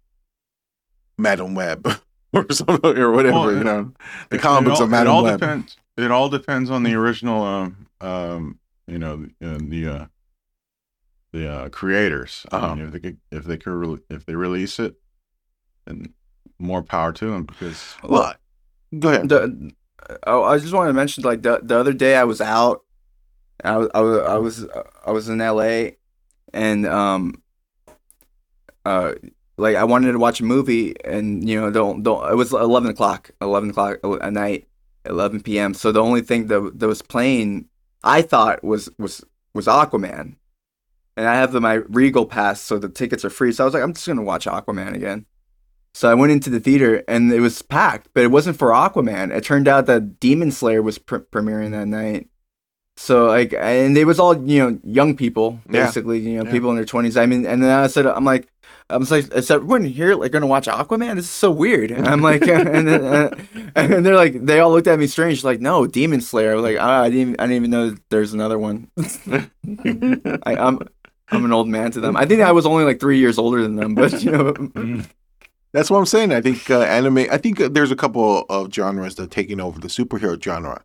Madame Web [laughs] [laughs] or something or whatever.
Well,
you know, the
It-
comic
it
books
all,
of
it all
Web.
depends. It all depends on the original, um, um, you know, uh, the uh, the uh, creators. I
Uh-huh.
mean, if they could, if they could, re- if they release it, then more power to them because
Well, go ahead.
The, oh, I just wanted to mention like the the other day I was out, I was I was I was, I was in L.A. and um, uh, like I wanted to watch a movie and you know don't don't it was eleven o'clock eleven o'clock at night eleven p.m. So the only thing that that was playing I thought was was was Aquaman, and I have the, my Regal pass, so the tickets are free. So I was like, I'm just gonna watch Aquaman again. So I went into the theater and it was packed, but it wasn't for Aquaman. It turned out that Demon Slayer was pre- premiering that night. So like, and it was all you know, young people
Yeah.
basically, you know,
Yeah.
people in their twenties. I mean, and then I said, I'm like, I was like, is everyone here like gonna watch Aquaman? This is so weird. And I'm like, [laughs] and then, uh, and they're like, they all looked at me strange, like, no, Demon Slayer. I was like, ah, I didn't, I didn't even know there's another one. [laughs] I, I'm, I'm an old man to them. I think I was only like three years older than them, but you know,
That's what I'm saying. I think uh, anime. I think uh, there's a couple of genres that are taking over the superhero genre.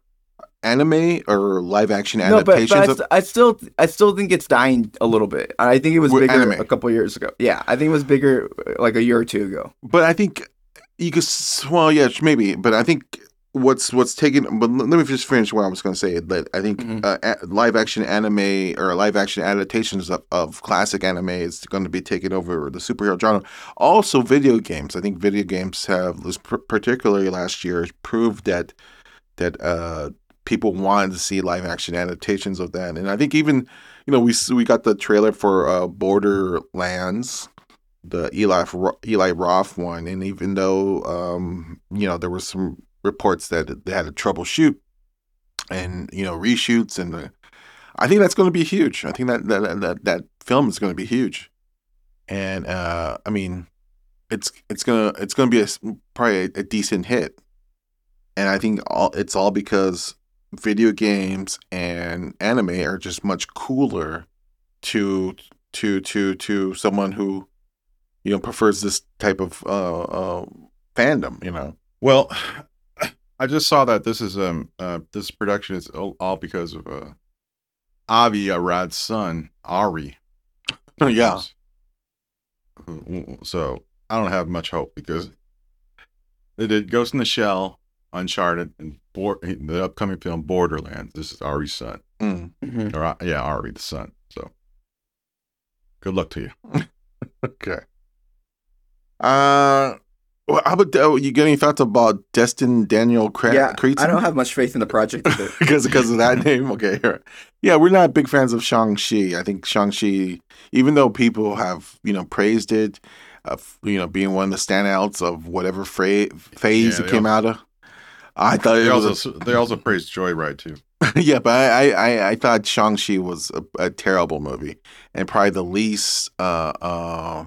Anime or live action
no, but, but I,
adaptations.
st- I still, I still think it's dying a little bit. I think it was
With
bigger
anime.
a couple years ago. Yeah, I think it was bigger uh, like a year or two ago.
but I think you could. Well, yeah, maybe. But I think what's what's taking. But let me just finish what I was going to say. That I think
Mhm.
uh, a- live action anime or live action adaptations of, of classic anime is going to be taking over the superhero genre. Also, video games. I think video games have, particularly last year, proved that that uh, people wanted to see live action adaptations of that. And I think even you know we we got the trailer for uh, Borderlands, the Eli Eli Roth one, and even though um, you know there were some reports that they had to troubleshoot and you know reshoots and I think that's going to be huge. I think that that that, that film is going to be huge, and uh, I mean, it's it's gonna it's gonna be a, probably a, a decent hit, and I think all it's all because video games and anime are just much cooler to to to to someone who you know prefers this type of uh, uh fandom you know?
Well, [sighs] I just saw that this is um uh this production is all, because of uh Avi Arad's son Ari. [laughs]
yeah.
So I don't have much hope because they did Ghost in the Shell, Uncharted, and Bor- the upcoming film Borderlands. This is Ari's son,
Mm.
or uh, yeah, Ari the son. So good luck to you. [laughs]
okay uh well, how about uh, you get any thoughts about Destin Daniel Cre-
yeah,
Creighton?
I don't have much faith in the project
because [laughs] because of that name. Okay, here. yeah, we're not big fans of Shang Chi. I think Shang Chi, even though people have you know praised it, uh, you know being one of the standouts of whatever fra- phase
Yeah,
it
they
came out of, I thought
They
it was.
also they also praised Joyride too. [laughs]
yeah, but I, I I thought Shang Chi was a, a terrible movie and probably the least uh uh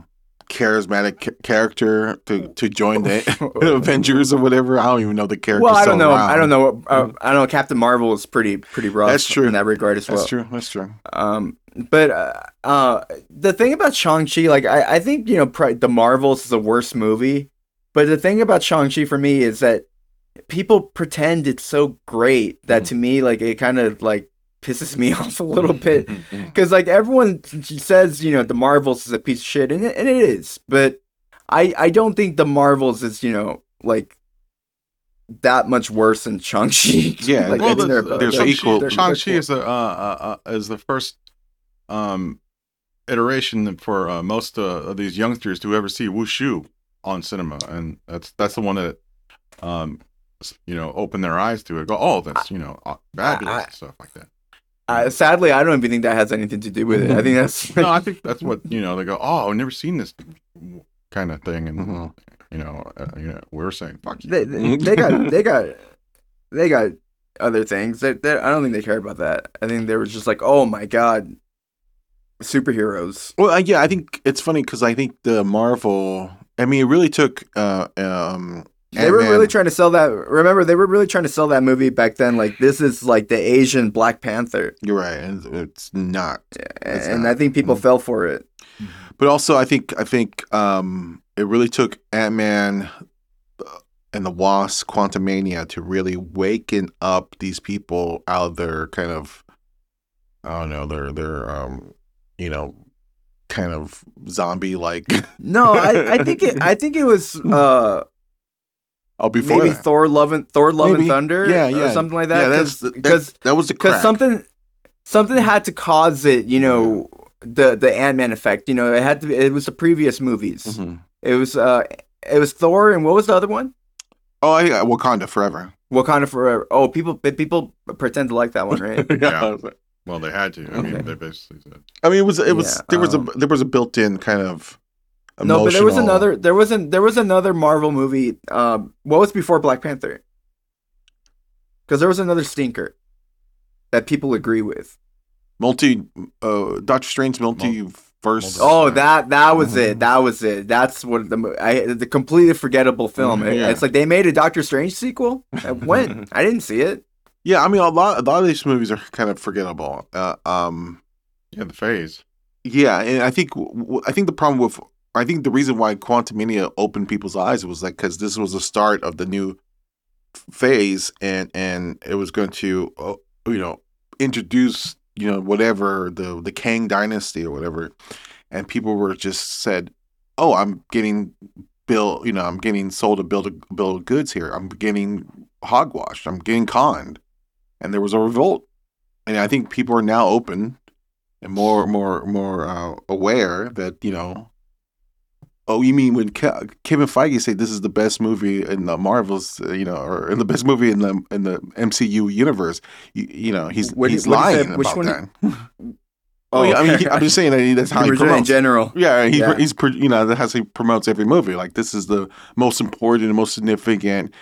charismatic ca- character to to join the [laughs] [laughs] Avengers or whatever. I don't even know the character.
well, I don't know. I don't know. Uh, I don't know Captain Marvel is pretty pretty rough.
That's true.
in that regard as well.
That's true. That's true.
Um, but uh, uh, the thing about Shang Chi, like I, I think you know, pr- the Marvels is the worst movie. But the thing about Shang Chi for me is that people pretend it's so great that to me, like it kind of like pisses me [laughs] off a little bit. Because like everyone says, you know, the Marvels is a piece of shit, and it, and it is. But I I don't think the Marvels is you know like that much worse than Shang Chi. [laughs]
Yeah,
like,
well,
I think
the-
they're-
there's
they're-
equal-
they're-
Shang-Chi is the uh, uh, uh, is the first um iteration for uh, most uh, of these youngsters to ever see wushu on cinema, and that's that's the one that um you know open their eyes to it. Go, oh, that's you know uh, fabulous
I-
and stuff like that.
Uh, sadly, I don't even think that has anything to do with it. I think that's
No, I think that's what you know. They go, oh, I've never seen this kind of thing, and
Mhm.
you know, uh, you know, we're saying fuck you.
they, they, they got they got they got other things. They, they, I don't think they care about that. I think they were just like, oh my god, superheroes.
Well, uh, yeah, I think it's funny because I think the Marvel. I mean, it really took. Uh, um,
They were
Ant-Man-
really trying to sell that. Remember, they were really trying to sell that movie back then. Like this is like the Asian Black Panther,
You're right, and it's not. It's
and
not.
I think people
Mhm.
fell for it.
But also, I think I think um, it really took Ant Man and the Wasp, Quantumania, to really waken up these people out of their kind of, I don't know, their their um, you know, kind of zombie like.
No, I, I think it. [laughs] I think it was uh
oh, before
maybe
that.
Thor Love and Thor Love
Maybe.
and Thunder,
Yeah,
or
yeah.
something like that.
yeah,
that.
that's
Because
because that, that was the
because something something had to cause it. You know the the Ant Man effect. You know it had to. Be, it was the previous movies.
Mhm.
It was uh it was Thor and what was the other one?
Oh, yeah, Wakanda forever.
Wakanda Forever. Oh, people people pretend to like that one, right? [laughs]
Yeah. Well, they had to. I mean, they basically said.
I mean, it was it was
Yeah,
there was
um,
a there was a built-in kind of
no, but there was another. There wasn't. There was another Marvel movie. Um, what was before Black Panther? Because there was another stinker that people agree with.
multi uh Doctor Strange multiverse.
multi-
Oh, that that was it. That was it. That's what the I the completely forgettable film. It-
Yeah.
It's like they made a Doctor Strange sequel. Uh, When [laughs] I didn't see it.
Yeah, I mean a lot a lot of these movies are kind of forgettable. Uh, um
Yeah, the phase.
yeah, and I think I think the problem with I think the reason why Quantumania opened people's eyes was like cuz this was the start of the new phase and and it was going to uh, you know introduce you know whatever the the Kang dynasty or whatever and people were just said, "Oh, I'm getting bill, you know, I'm getting sold a bill of, bill of goods here. I'm getting hogwashed. I'm getting conned." And there was a revolt. And I think people are now open and more more more uh, aware that, you know, oh, you mean when Ke- Kevin Feige said this is the best movie in the Marvels, uh, you know, or in the best movie in the in the MCU universe, you, you know, he's
What
he's
what
lying
which
about
one-
that. [laughs] [laughs] Oh, yeah, I mean, he- I'm just saying that he- that's how he
Original in general.
Yeah, he,
Yeah.
he's you know that's how he promotes every movie. Like this is the most important and most significant.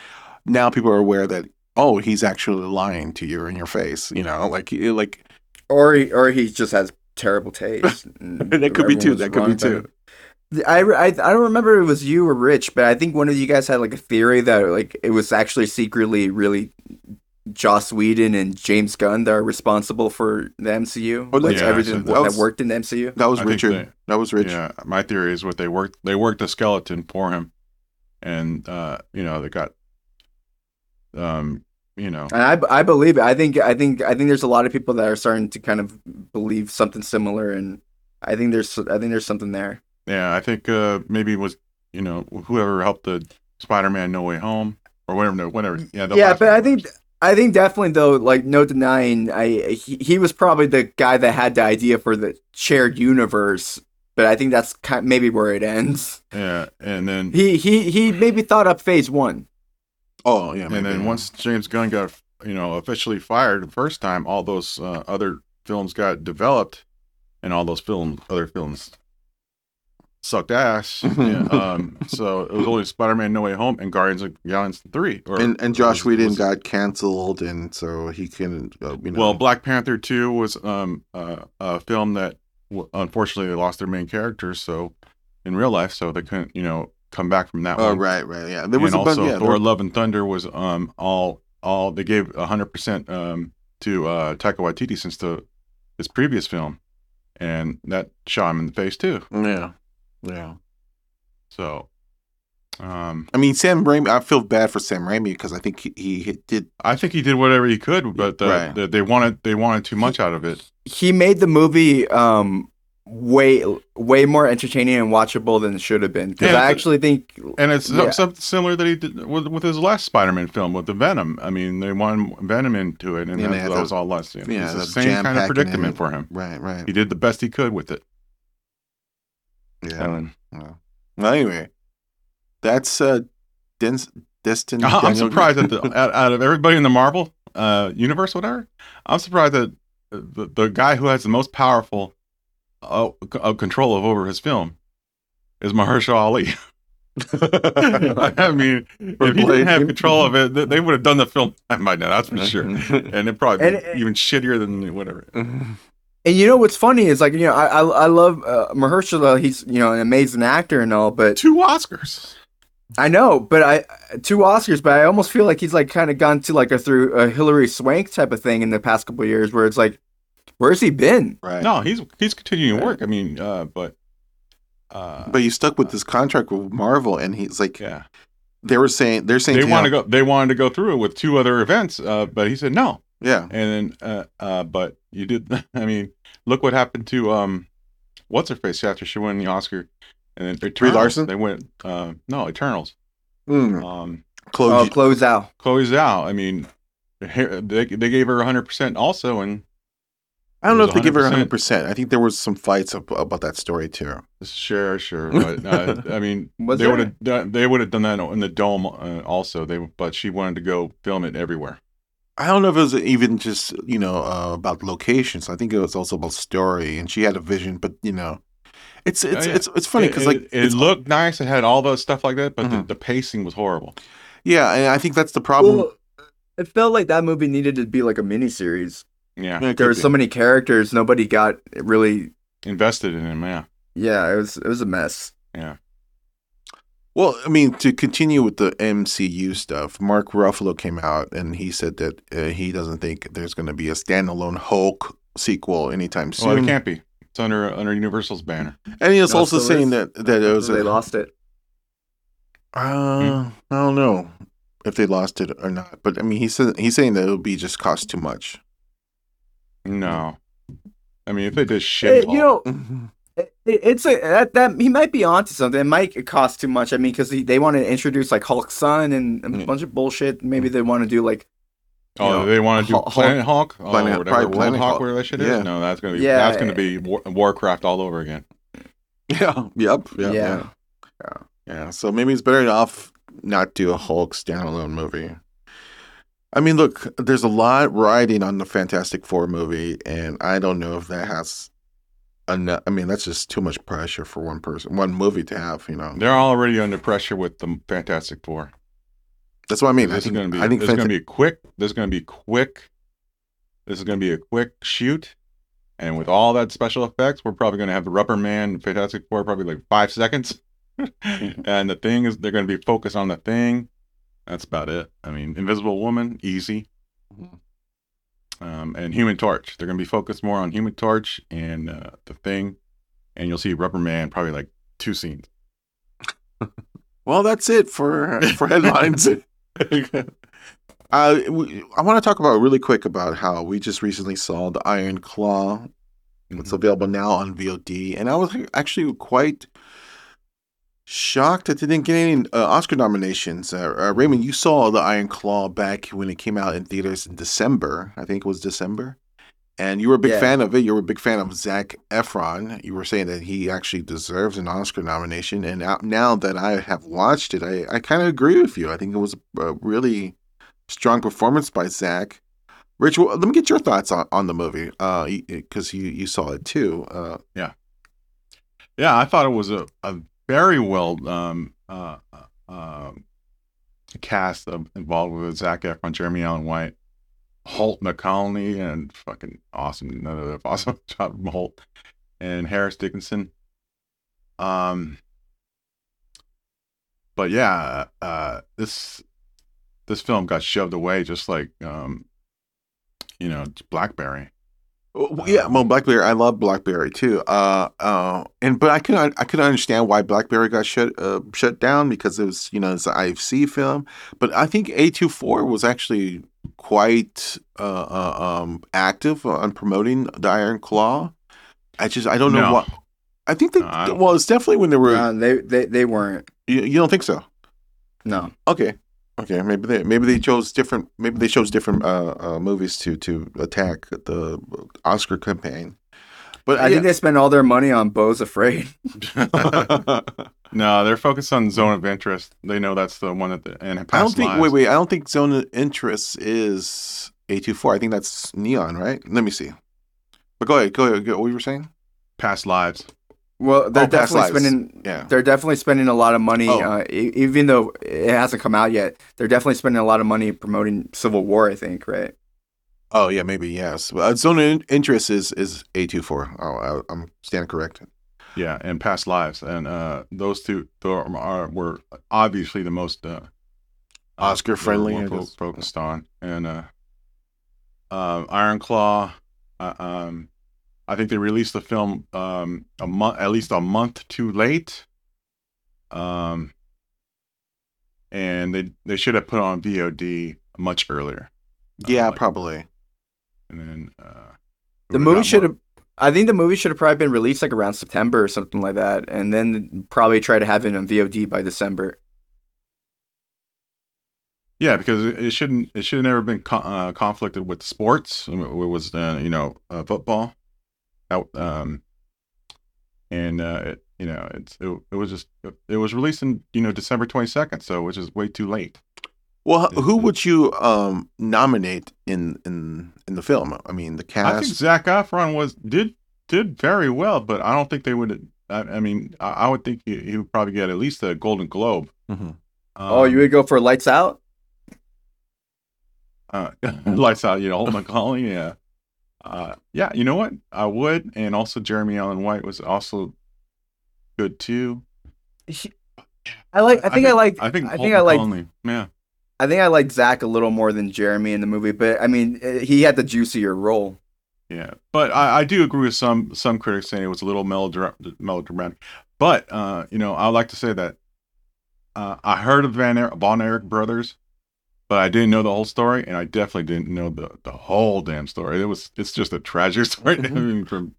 Now people are aware that oh he's actually lying to you in your face. You know, like like
Or he, or he just has terrible taste. [laughs]
That could be too, that could be too.
About it. I, I, I don't remember it was you or Rich, but I think one of you guys had like a theory that like it was actually secretly really Joss Whedon and James Gunn that are responsible for the MCU,
Oh,
like
yeah,
everything that,
that was-
worked in the MCU.
that was
I
Richard.
they-
that was Rich.
Yeah, my theory is what they worked. They worked the skeleton for him, and uh, you know they got, um, you know,
And I, I believe it. I think I think I think there's a lot of people that are starting to kind of believe something similar, and I think there's I think there's something there.
Yeah. I think uh, maybe it was you know whoever helped the Spider-Man No Way Home or whatever, whatever. Yeah,
yeah, but I think I think definitely though, like no denying, I he, he was probably the guy that had the idea for the shared universe. But I think that's kind of maybe where it ends.
yeah, and then
He he he maybe thought up phase one.
Oh yeah,
and then once James Gunn got you know officially fired the first time, all those uh, other films got developed, and all those film other films sucked ass. [laughs] Yeah, um, so it was only Spider-Man: No Way Home and Guardians of the Galaxy Three. Or
and and Josh
was-
Whedon
was-
got canceled, and so he can uh, you know.
Well, Black Panther Two was um uh, a film that w- unfortunately they lost their main characters, so in real life, so they couldn't you know come back from that
oh
one.
right, right, yeah. There was
and
a bunch.
also
Yeah,
Thor:
there-
Love and Thunder was um all all they gave hundred percent um to uh Taika Waititi since the his previous film, and that shot him in the face too.
yeah, yeah.
So, um,
I mean, Sam Raimi. I feel bad for Sam Raimi because I think he, he did.
I think he did whatever he could, but uh,
Right.
the, they wanted they wanted too much out of it.
He made the movie um way way more entertaining and watchable than it should have been. Because
Yeah,
I
but-
actually think
And it's
Yeah.
something similar that he did with, with his last Spider-Man film with the Venom. I mean, they wanted Venom into it, and
Yeah,
that, that
the-
was all less. You know,
yeah,
it's the
the
same kind of predicament
it.
for him.
Right, right.
He did the best he could with it.
Yeah.
And
Well, anyway, that's uh, Dens- Destin. [laughs]
I'm
Daniel-
surprised that the, [laughs] out, out of everybody in the Marvel uh, universe, whatever, I'm surprised that the, the guy who has the most powerful uh, c- uh, control of over his film is Mahershala Ali. [laughs] I mean, if he didn't have control of it, they- they would have done the film by now. That's for sure. And it probably
And-
even shittier than whatever.
And you know what's funny is like you know I I, I love uh, Mahershala. He's you know an amazing actor and all, but
Two Oscars.
I know, but I two Oscars, but I almost feel like he's like kind of gone to like a through a Hilary Swank type of thing in the past couple of years, where it's like, where's he been?
right.
No, he's he's continuing to work. I mean, uh, but uh,
But you stuck with this contract with Marvel, and he's like,
yeah,
they were saying, they're saying
they
to
want to go. They wanted to go through it with two other events, uh, but he said no.
Yeah,
And then, uh, uh, but you did. [laughs] I mean, look what happened to um, what's her face after she won the Oscar, and then Eternals.
Larson?
They went uh, no Eternals.
mm.
Um,
Chloe.
Oh, close out.
Chloe Zhao. I mean, they they gave her 100 percent also, and
I don't know
it
if
was
they give her
100%.
100. percent I think there was some fights ab- about that story too.
Sure, sure, but uh, [laughs] I mean, they would have done, they would have done that in the dome uh, also. They but she wanted to go film it everywhere.
I don't know if it was even just you know uh, about locations. I think it was also about story, and she had a vision. But you know, it's it's
yeah.
it's it's funny because
it,
like
it,
it's,
looked nice. It had all those stuff like that, but the,
Mhm.
the pacing was horrible.
yeah, and I think that's the problem.
Well, it felt like that movie needed to be like a miniseries.
Yeah,
Yeah, it
There were so many characters, nobody got really.
invested in him. Yeah,
Yeah, it was it was a mess.
yeah.
Well, I mean, to continue with the MCU stuff, Mark Ruffalo came out and he said that uh, he doesn't think there's going to be a standalone Hulk sequel anytime
Well,
soon.
it can't be. It's under under Universal's banner.
and he was
No,
also saying
is.
that that it was
they
a,
lost it.
Uh, I don't know if they lost it or not, but I mean, he said he's saying that it'll be just cost too much.
No, I mean if they did shit,
you know,
Mm-hmm.
it, it's a that, that he might be onto something. It might cost too much. I mean, because they want to introduce like Hulk's son and a
Mm.
bunch of bullshit. Maybe they want to do like
oh,
know,
they want to do
Hulk-
Planet Hulk, oh,
Planet-
whatever,
Planet
Hulk,
Hulk.
where that shit
Yeah.
is. No, that's gonna be
Yeah.
that's gonna be War, Warcraft all over again.
Yeah. [laughs] Yep.
yeah.
Yeah. Yeah. Yeah. So maybe it's better off not do a Hulk standalone movie. I mean, look, there's a lot riding on the Fantastic Four movie, and I don't know if that has enough. I mean, that's just too much pressure for one person, one movie to have. You know,
They're already under pressure with the Fantastic Four.
that's what I mean.
this
I
is gonna be
I think.
this is
Fanta-
gonna be quick. This is gonna be quick. This is gonna be a quick shoot, and with all that special effects, we're probably gonna have the Rubber Man, Fantastic Four, probably like five seconds. Mm-hmm. [laughs] and the thing is, they're gonna be focused on the thing. That's about it. I mean, Invisible Woman, easy. Um, and Human Torch, they're gonna be focused more on Human Torch and uh, the thing, and you'll see Rubber Man probably like two scenes. [laughs]
Well, that's it for for headlines. [laughs] [laughs] uh, we, I want to talk about really quick about how we just recently saw the Iron Claw. It's
Mhm.
available now on VOD, and I was actually quite shocked that they didn't get any uh, Oscar nominations. Uh, uh, Raymond, you saw the Iron Claw back when it came out in theaters in December. I think it was December. And you were a big
Yeah.
fan of it. You were a big fan of Zac Efron. You were saying that he actually deserves an Oscar nomination. And now, now that I have watched it, I, I kind of agree with you. I think it was a really strong performance by Zac. Rich, well, let me get your thoughts on, on the movie, because you, you saw it too. Uh,
Yeah, Yeah, I thought it was a, a very well um, uh, uh, um, cast of, involved with Zac Efron, Jeremy Allen White, Holt McCallany, and fucking awesome, another [laughs] awesome job from Holt, and Harris Dickinson. Um, but yeah, uh, this this film got shoved away just like um, you know Blackberry.
Well, yeah, well, BlackBerry. I love BlackBerry too. Uh, uh, and but I can I can understand why BlackBerry got shut uh, shut down because it was you know it's an IFC film. But I think A 24 was actually quite uh, uh, um, active on promoting the Iron Claw. I just I don't know
No.
what. I think that
No,
well, it's definitely when they were.
Uh, they, they they weren't.
you, you don't think so?
No.
Okay, okay. Maybe they maybe they chose different. Maybe they chose different uh, uh, movies to to attack the Oscar campaign. But
I think they spend all their money on Beau's Afraid. [laughs] [laughs]
no, they're focused on zone of interest. They know that's the one that the and
I don't think.
lives.
Wait, wait. I don't think Zone of Interest is A 24 I think that's Neon, right? Let me see. But go ahead. Go ahead. Go, what you were saying?
past lives.
Well, they're
Oh,
definitely spending.
Yeah.
They're definitely spending a lot of money,
Oh.
uh, e- even though it hasn't come out yet. They're definitely spending a lot of money promoting Civil War. I think, right?
Oh yeah, maybe yes. Uh, Zone of Interest is is A 24 Oh, I, I'm standing corrected.
Yeah, and past lives, and uh, those two are, are were obviously the most uh,
Oscar friendly,
more
I
fo-
guess.
focused on, and uh, um, Iron Claw. Uh, um, I think they released the film um, a month, at least a month too late. Um, and they they should have put on VOD much earlier. Uh,
Yeah,
like-
probably.
And then uh,
The movie should have. I think the movie should have probably been released like around September or something like that, and then probably try to have it on VOD by December.
Yeah, because it, it shouldn't. It should have never been co- uh, conflicted with sports. It was, uh, you know, uh, football. Out, um, and uh, it, you know, it's it, it was just it was released in you know December twenty second, so which is way too late.
Well, h- who would you um nominate in in in the film? I mean, the cast.
I think
cast.
Zac Efron was did did very well, but I don't think they would. I, I mean, I, I would think he, he would probably get at least a Golden Globe.
Mhm.
oh,
Um,
you would go for Lights Out?
uh, [laughs] lights out, you know, Holt McCallany, yeah. Uh, yeah, you know what? I would, and also Jeremy Allen White was also good too.
I like. I think I, like.
I think
I think I like.
Yeah,
I think I like Zac a little more than Jeremy in the movie, but I mean, eh, he had the juicier role.
yeah. But I, I do agree with some some critics saying it was a little melodramatic. But uh, you know, I like to say that uh, I heard of Van er- Von Erich brothers, but I didn't know the whole story, and I definitely didn't know the the whole damn story. It was it's just a tragic [laughs] story mean, from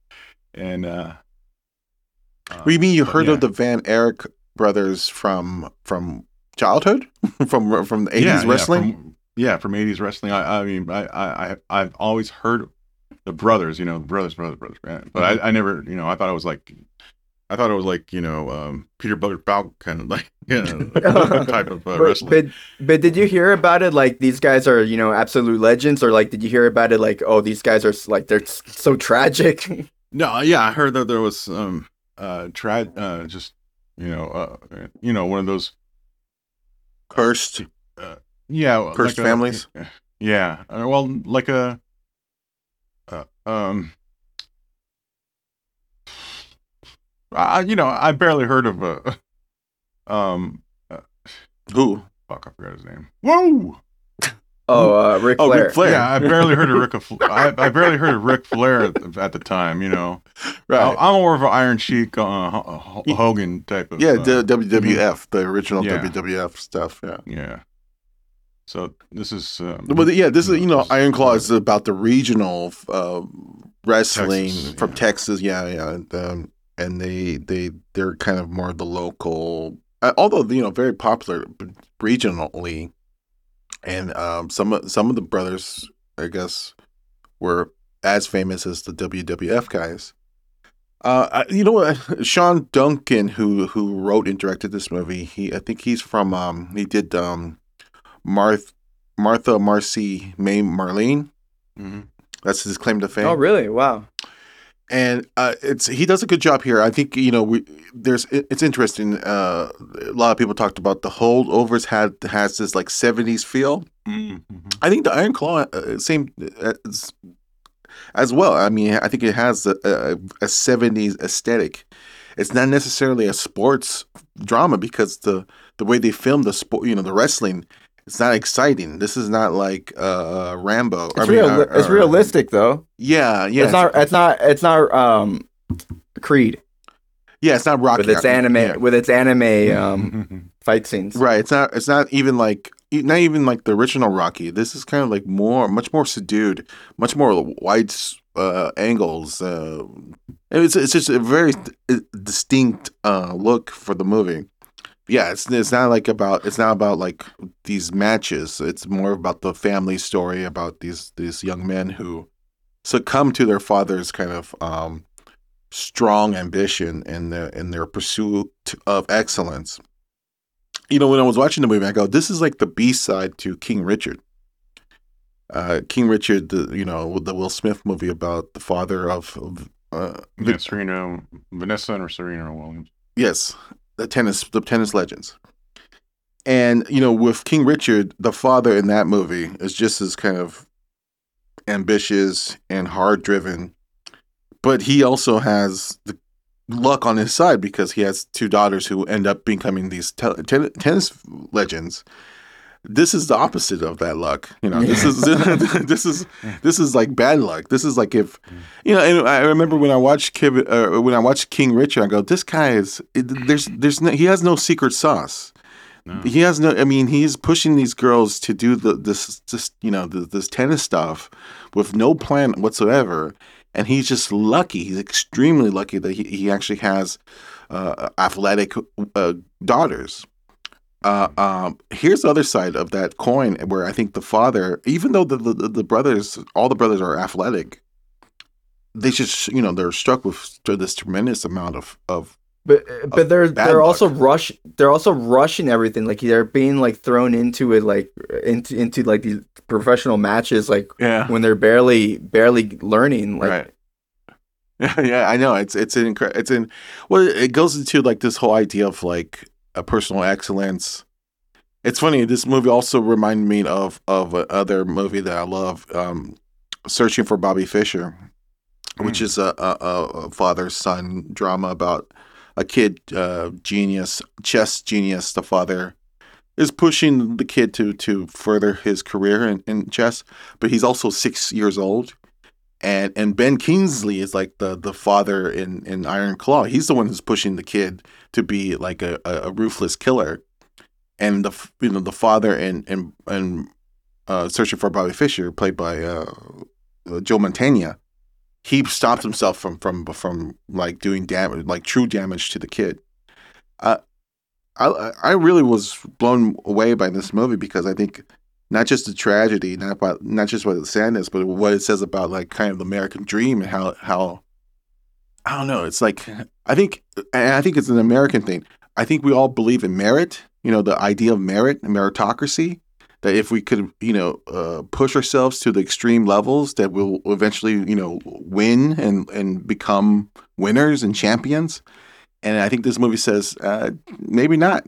and uh, uh,
What do you mean you heard
yeah.
of the Van Erich brothers from from childhood, from from the eighties wrestling?
Yeah, from, yeah, from 80s wrestling. I, I mean, I, I, I- I've always heard the brothers, you know, brothers, brothers, brothers. But
Mm-hmm.
I, I never, you know, I thought it was like, I thought it was like, you know, um, Peter Butler Falk kind of like, [laughs] you know, [laughs] [laughs] type of uh,
But,
wrestling.
but but did you hear about it? Like these guys are you know absolute legends, or like did you hear about it? Like oh these guys are like they're so tragic.
No, yeah, I heard that there was um, uh, tra- uh, just, you know, uh, you know, one of those,
Cursed.
yeah,
Cursed
like a-
families?
yeah, uh, well, like a, uh, um, I, you know, I barely heard of a, [laughs] um,
Who?
fuck, I forgot his name. Whoa, [laughs]
oh, uh, Ric
Oh,
Flair.
Ric Flair.
yeah, I barely heard of Ric. [laughs] I, I barely heard of Ric Flair at, at the time. You know,
Right.
I, am more of an Iron Sheik, uh, Ho- Ho- Hogan type of.
yeah,
uh,
WWF, the original
Yeah.
WWF stuff. Yeah.
yeah. So this is. Um,
Well, yeah, this is you know Iron Claw is about the regional uh, wrestling
Texas,
from
yeah.
Texas. Yeah, yeah, and, um, and they they they're kind of more the local, uh, although you know very popular regionally, and um, some of some of the brothers, I guess, were as famous as the WWF guys. Uh, you know what? [laughs] Sean Durkin, who who wrote and directed this movie, he I think he's from um he did um Marth Martha Marcy May Marlene.
mhm.
That's his claim to fame.
Oh really? Wow.
And uh, it's he does a good job here. I think you know we there's it's interesting. Uh, a lot of people talked about the holdovers had has this like '70s feel.
Mhm.
I think the Iron Claw uh, same uh, as, as well. I mean, I think it has a, a, a '70s aesthetic. It's not necessarily a sports drama because the the way they film the sport, you know, the wrestling, it's not exciting. This is not like uh, Rambo.
It's
I mean,
real.
uh,
it's
uh,
realistic though.
Yeah, yeah.
It's not. It's not. It's not. Um, Creed
yeah, it's not Rocky.
with its anime
Yeah.
with its anime um fight scenes.
Right. It's not. It's not even like not even like the original Rocky. This is kind of like more, much more subdued, much more wide uh, angles. Uh, it's it's just a very distinct uh, look for the movie. Yeah, it's it's not like about it's not about like these matches. It's more about the family story about these these young men who succumb to their father's kind of um, strong ambition in their in their pursuit of excellence. You know, when I was watching the movie, I go, "This is like the B side to King Richard." Uh, King Richard, the you know the Will Smith movie about the father of, of uh,
Yeah, Serena, Vanessa, or Serena Williams.
Yes, the tennis, the tennis legends. And you know, with King Richard, the father in that movie is just as kind of ambitious and hard driven, but he also has the luck on his side because he has two daughters who end up becoming these te- ten- tennis legends. This is the opposite of that luck. You know, this is [laughs] this is this is like bad luck. This is like if you know. And I remember when I watched Kib, uh, when I watched King Richard, I go, this guy is it, there's there's no, he has no secret sauce.
No.
He has no. I mean, he's pushing these girls to do the this this you know the, this tennis stuff with no plan whatsoever, and he's just lucky. He's extremely lucky that he, he actually has uh, athletic uh, daughters. Uh, um, here's the other side of that coin, where I think the father, even though the, the the brothers, all the brothers are athletic, they just you know they're struck with this tremendous amount of of
But but they're they're
luck.
also rush they're also rushing everything like they're being like thrown into it like into into like these professional matches like
yeah
when they're barely barely learning like
right. Yeah, [laughs] yeah, I know. It's it's an incre- it's in well, it goes into like this whole idea of like a personal excellence. It's funny. This movie also reminded me of of another movie that I love, um, Searching for Bobby Fischer, which
Mm.
is a, a, a- a father son drama about a kid uh, genius, chess genius. The father is pushing the kid to to further his career in, in chess, but he's also six years old and and Ben Kingsley is like the the father in in Iron Claw. He's the one who's pushing the kid to be like a, a, ruthless killer, and the you know the father in in in uh, Searching for Bobby Fischer, played by uh, uh, Joe Mantegna, he stops himself from from from like doing damage, like true damage to the kid. Uh, I I really was blown away by this movie because I think not just the tragedy, not about not just what the sadness, but what it says about like kind of the American dream and how how I don't know. It's like I think I think it's an American thing. I think we all believe in merit. You know, the idea of merit meritocracy. That if we could, you know, uh, push ourselves to the extreme levels, that we'll eventually, you know, win and and become winners and champions. And I think this movie says uh, maybe not.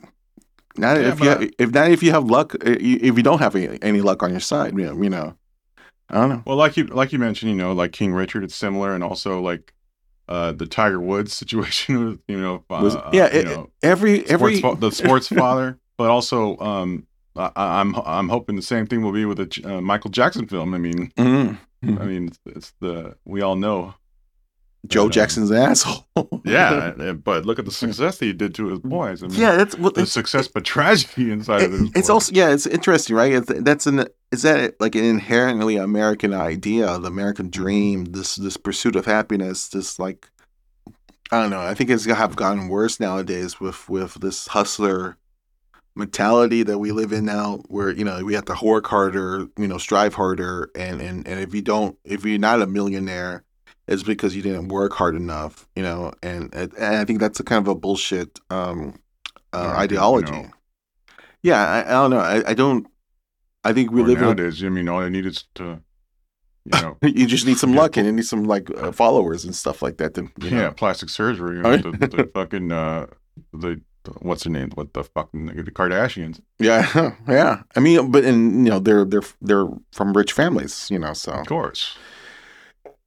Not
Yeah,
if you have, if not if you have luck uh, if you don't have any, any luck on your side you know, you know I don't know
Well, like you like you mentioned, you know, like King Richard, it's similar, and also like uh, the Tiger Woods [laughs] situation with you know, uh,
Was- yeah
you
it-
know,
every every
sports fa- the [laughs] sports father, but also um, I, I'm I'm hoping the same thing will be with the J- uh, Michael Jackson film. I mean,
Mhm.
I mean, it's, it's the we all know,
Joe
um,
Jackson's an asshole [laughs]
yeah, but look at the success that he did to his boys. I mean,
yeah that's what
the success, but tragedy inside of his.
it's
boys.
also yeah it's interesting right it's, that's an is that like an inherently American idea the American dream this this pursuit of happiness this like I don't know I think it's have gotten worse nowadays with with this hustler mentality that we live in now where you know we have to work harder you know strive harder and and and if you don't if you're not a millionaire it's because you didn't work hard enough you know and and i think that's a kind of a bullshit um uh,
Yeah, think, you
ideology
know-
yeah I, I don't know I, I don't i think we live in a,
nowadays. I mean, all I need is to, you know, [laughs]
you just need some
Yeah.
luck and you need some like uh, followers and stuff like that to you know
yeah, plastic surgery. You [laughs] know, the, the fucking uh, the, the what's her name? What the fucking the Kardashians?
yeah [laughs] yeah i mean but and you know they're they're they're from rich families you know so
Of course.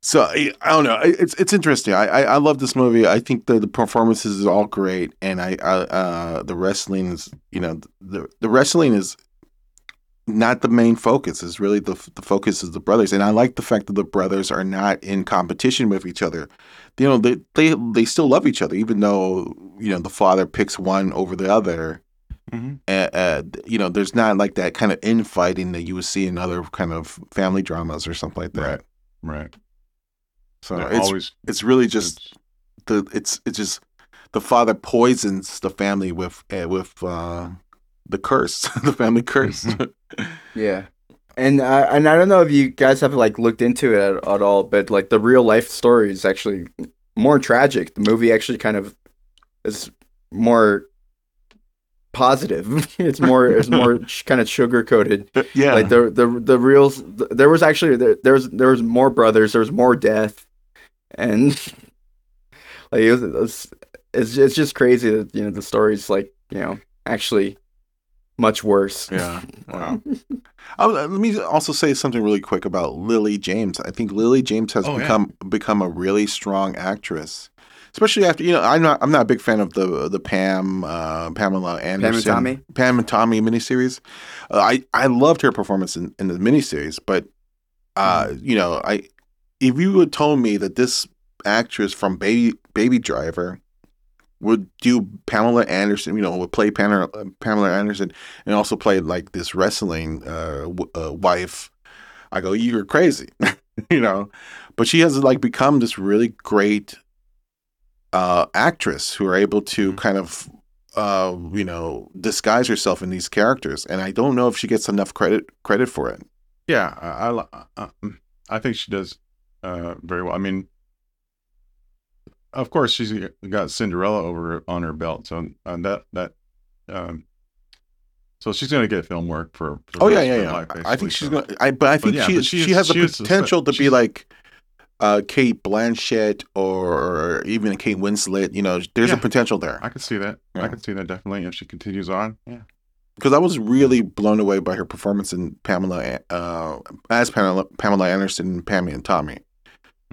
So I, I don't know. It's it's interesting. I, I I love this movie. I think the the performances is all great, and I, I uh the wrestling is you know the the wrestling is not the main focus. Is really the the focus is the brothers, and I like the fact that the brothers are not in competition with each other. You know they they they still love each other, even though you know the father picks one over the other.
Mhm.
uh, uh, you know, there's not like that kind of infighting that you would see in other kind of family dramas or something like that.
Right. Right.
So
They're
it's
always
it's really just the it's it's just the father poisons the family with uh, with uh, the curse, [laughs] the family curse. [laughs]
Yeah. And I and I don't know if you guys have like looked into it at, at all, but like the real life story is actually more tragic. The movie actually kind of is more positive. [laughs] it's more it's more kind of sugar coated.
yeah,
Like the the the real there was actually there, there was there was more brothers. There was more death, and [laughs] like it was, it was it's it's just crazy that you know the story's like you know actually much worse.
yeah.
wow. [laughs]
Oh, let me also say something really quick about Lily James. I think Lily James has
Oh, yeah.
become become a really strong actress, especially after you know I'm not I'm not a big fan of the the Pam uh, Pamela Anderson Pam and
Tommy?
Pam and Tommy miniseries. Uh, I I loved her performance in, in the miniseries, but uh,
Mm-hmm.
you know I if you had told me that this actress from Baby Baby Driver would do Pamela Anderson, you know, would play Pamela, Pamela Anderson and also play like this wrestling uh, w- uh, wife. I go, you're crazy, [laughs] you know. But she has like become this really great uh, actress who are able to
Mhm.
kind of, uh, you know, disguise herself in these characters, and I don't know if she gets enough credit credit for it.
Yeah, I, I, uh, mm, I think she does uh, very well. I mean, of course, she's got Cinderella over on her belt, so uh, that that um, so she's going to get film work for. for
Oh yeah, yeah, yeah.
life,
I think she's
so.
gonna. I but I think
yeah,
she
but
she, has the potential to be like uh, Cate Blanchett or even Kate Winslet. You know, there's a potential there.
I could see that.
Yeah.
I could see that definitely if she continues on. Yeah.
because I was really blown away by her performance in Pamela uh, as Pamela Pamela Anderson, Pammy and Tommy,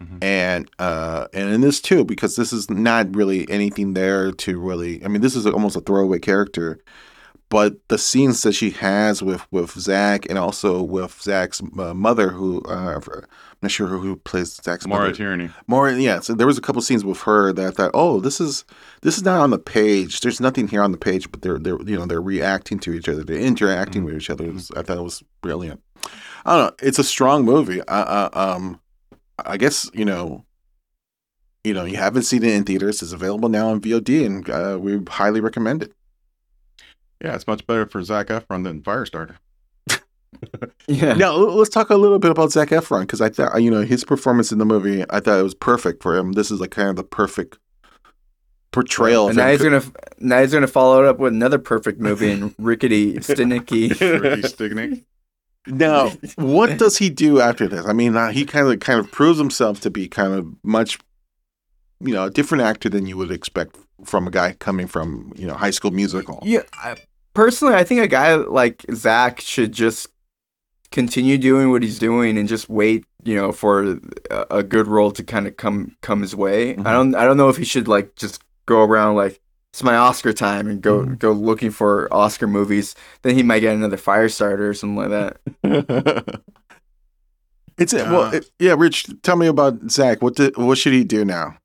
Mhm.
and uh, and in this too because this is not really anything there to really. I mean, this is almost a throwaway character, but the scenes that she has with with Zac and also with Zac's uh, mother, who uh, I'm not sure who plays Zac's
Maura
mother.
Tierney.
More, yeah. So there was a couple scenes with her that I thought, oh, this is this is not on the page. There's nothing here on the page, but they're they're you know they're reacting to each other. They're interacting with each other. Was- I thought it was brilliant. I don't know. It's a strong movie. I, I, um, I guess you know, you know, you haven't seen it in theaters. It's available now on VOD, and uh, we highly recommend it.
Yeah, it's much better for Zac Efron than Firestarter. [laughs]
Yeah.
Now let's talk a little bit about Zac Efron because I thought you know his performance in the movie. I thought it was perfect for him. This is like kind of the perfect portrayal.
And
of
now
him.
he's gonna now he's gonna follow it up with another perfect movie in [laughs] Rickety Stinicky. [laughs]
Ricky Stanicky.
Now, [laughs] what does he do after this? I mean, uh, he kind of kind of proves himself to be kind of much, you know, a different actor than you would expect from a guy coming from you know High School Musical.
Yeah, I, personally, I think a guy like Zac should just continue doing what he's doing and just wait, you know, for a, a good role to kind of come come his way.
Mhm.
I don't I don't know if he should like just go around like it's my Oscar time and go
Mhm.
go looking for Oscar movies. Then he might get another Firestarter or something like that. [laughs]
it's a, well,
Yeah.
it, yeah. Rich, tell me about Zac. What did, what should he do now?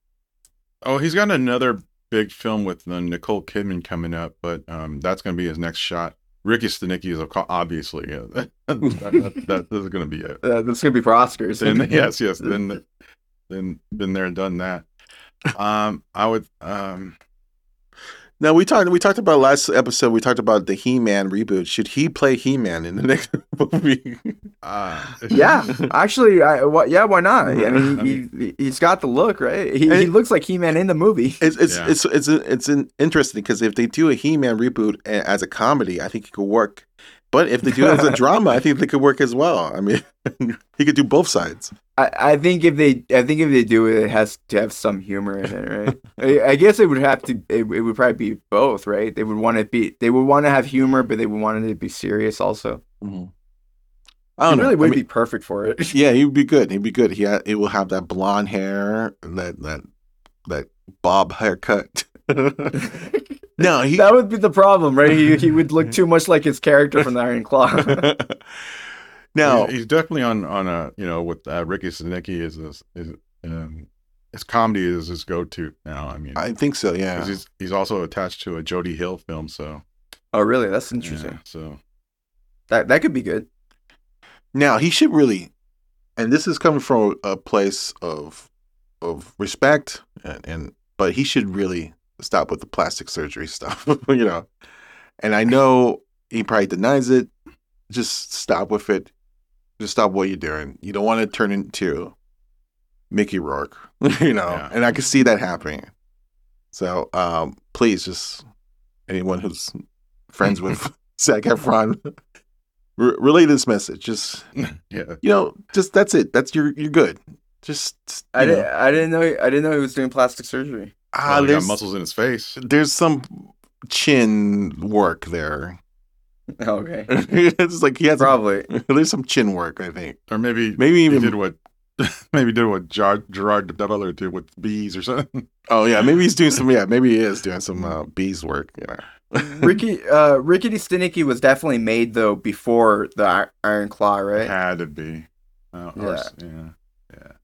Oh, he's got another big film with uh, Nicole Kidman coming up, but um, that's going to be his next shot. Ricky Stanicky is obviously uh, [laughs] that, that, that, this is going to be it.
Uh, that's gonna be for Oscars.
Then [laughs] yes, yes, then then been there and done that. Um, I would um,
Now we talked we talked about last episode. We talked about the He Man reboot. Should he play He Man in the [laughs] next movie?
uh,
Yeah, [laughs] actually, I, wh- yeah, why not? I mean, he, he he's got the look, right? He, he looks like He Man in the movie.
It's it's
Yeah.
it's it's it's an interesting because if they do a He Man reboot as a comedy, I think it could work. But if they do it as a [laughs] drama, I think they could work as well. I mean, [laughs] he could do both sides.
I, I think if they I think if they do it, it has to have some humor in it, right? I, I guess it would have to. It, it would probably be both, right? They would want to be. They would want to have humor, but they would want it to be serious also.
Mm-hmm.
I
don't know.
really
I
would
mean,
be perfect for it. [laughs]
yeah, he would be good. He'd be good. He ha- he will have that blonde hair, that that that bob haircut. No, [laughs] he
that would be the problem, right? He he would look [laughs] too much like his character from the Iron Claw. [laughs]
now
he's, he's definitely on on a you know with uh, Ricky Stanicky is this is um, his comedy is his go to now. I mean,
I think so. Yeah.
he's he's also attached to a Jody Hill film, so
Oh, really? That's interesting.
Yeah, so
That that could be good.
Now he should really, and this is coming from a place of of respect, and, and but he should really stop with the plastic surgery [laughs] stuff, you know. And I know he probably denies it. Just stop with it. Just stop what you're doing. You don't want to turn into Mickey Rourke, [laughs] you know.
Yeah.
And I can see that happening. So um, please, just anyone who's friends with [laughs] Zac Efron, re- relay this message. Just
yeah,
you know, just that's it. That's you're you're good. Just
I didn't.
know.
I didn't know. I didn't know he was doing plastic surgery.
Ah,
well, he got muscles in his face.
there's some chin work there. [laughs]
Okay. [laughs]
it's like he has some,
Probably. [laughs]
there's some chin work. I think
Or maybe
maybe
he
even
did what maybe did what Ger- Gerard Butler did with bees or something.
oh yeah maybe he's doing some yeah maybe he is doing some uh, bees work. You know.
Ricky. Uh, Rickety Stinicky was definitely made though before the Iron Claw, right?
Had to be. Uh,
Yeah.
s- yeah.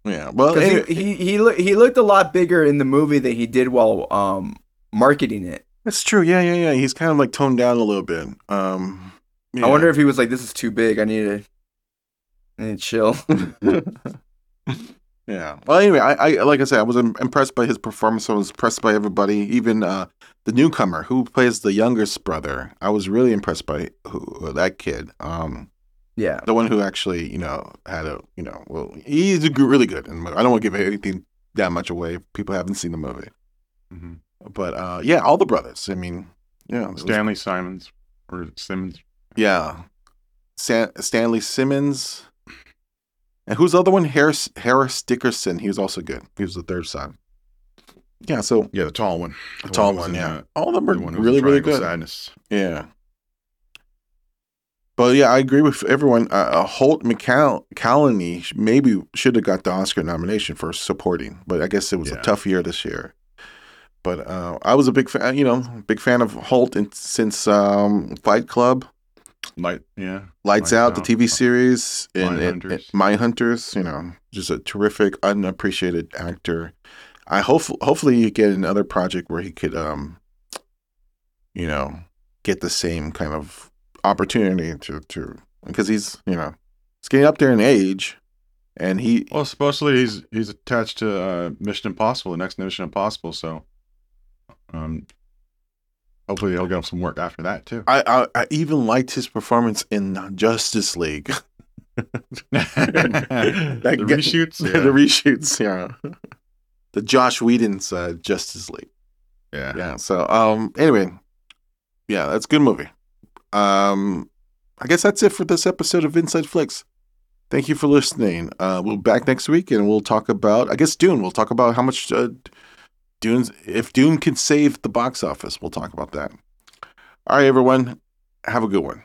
Yeah.
well,
he he he, he looked a lot bigger in the movie than he did while um marketing it.
that's true. Yeah, yeah, yeah. He's kind of like toned down a little bit. Um,
I wonder if he was like, "This is too big. I need to, I need to chill." [laughs]
yeah. Well, anyway, I, I like I said, I was impressed by his performance. I was impressed by everybody, even uh, the newcomer who plays the youngest brother. I was really impressed by who that kid. Um,
yeah.
the one who actually, you know, had a, you know, well, he's really good. And I don't want to give anything that much away. if People haven't seen the movie,
hmm
but uh, yeah, all the brothers. I mean, yeah, it was-
Stanley Simons or Simmons.
yeah, San- Stanley Simmons. And who's the other one? Harris Harris Dickinson. He was also good. He was the third son. Yeah, so
Yeah, the tall one.
the tall
who was
one. Yeah, all of them are
the one
really, really good.
Sadness.
Yeah. But yeah, I agree with everyone. Uh, uh, Holt McCallany maybe should have got the Oscar nomination for supporting, but I guess it was
Yeah.
a tough year this year. But uh, I was a big fan, you know, big fan of Holt in, since um, Fight Club,
Light, yeah.
Lights
Lights
Out, the TV series, and, and, and
Mindhunters.
Mindhunters. You know, just a terrific, unappreciated actor. I hope hopefully you get another project where he could, um, you know, get the same kind of opportunity to to because he's you know he's getting up there in age, and he
Well, supposedly he's he's attached to uh, Mission Impossible, the next Mission Impossible. So, um, hopefully he'll get some work after that too.
I, I I even liked his performance in Justice League. [laughs] [laughs]
the
That get-
reshoots, [laughs]
the
yeah.
reshoots, yeah. The Joss Whedon's uh, Justice League.
yeah.
Yeah. So, um, anyway, yeah, that's a good movie. Um, I guess that's it for this episode of Inside Flicks. Thank you for listening. Uh, we'll be back next week and we'll talk about, I guess, Dune. We'll talk about how much uh, Dune's, if Dune can save the box office, we'll talk about that. All right, everyone. Have a good one.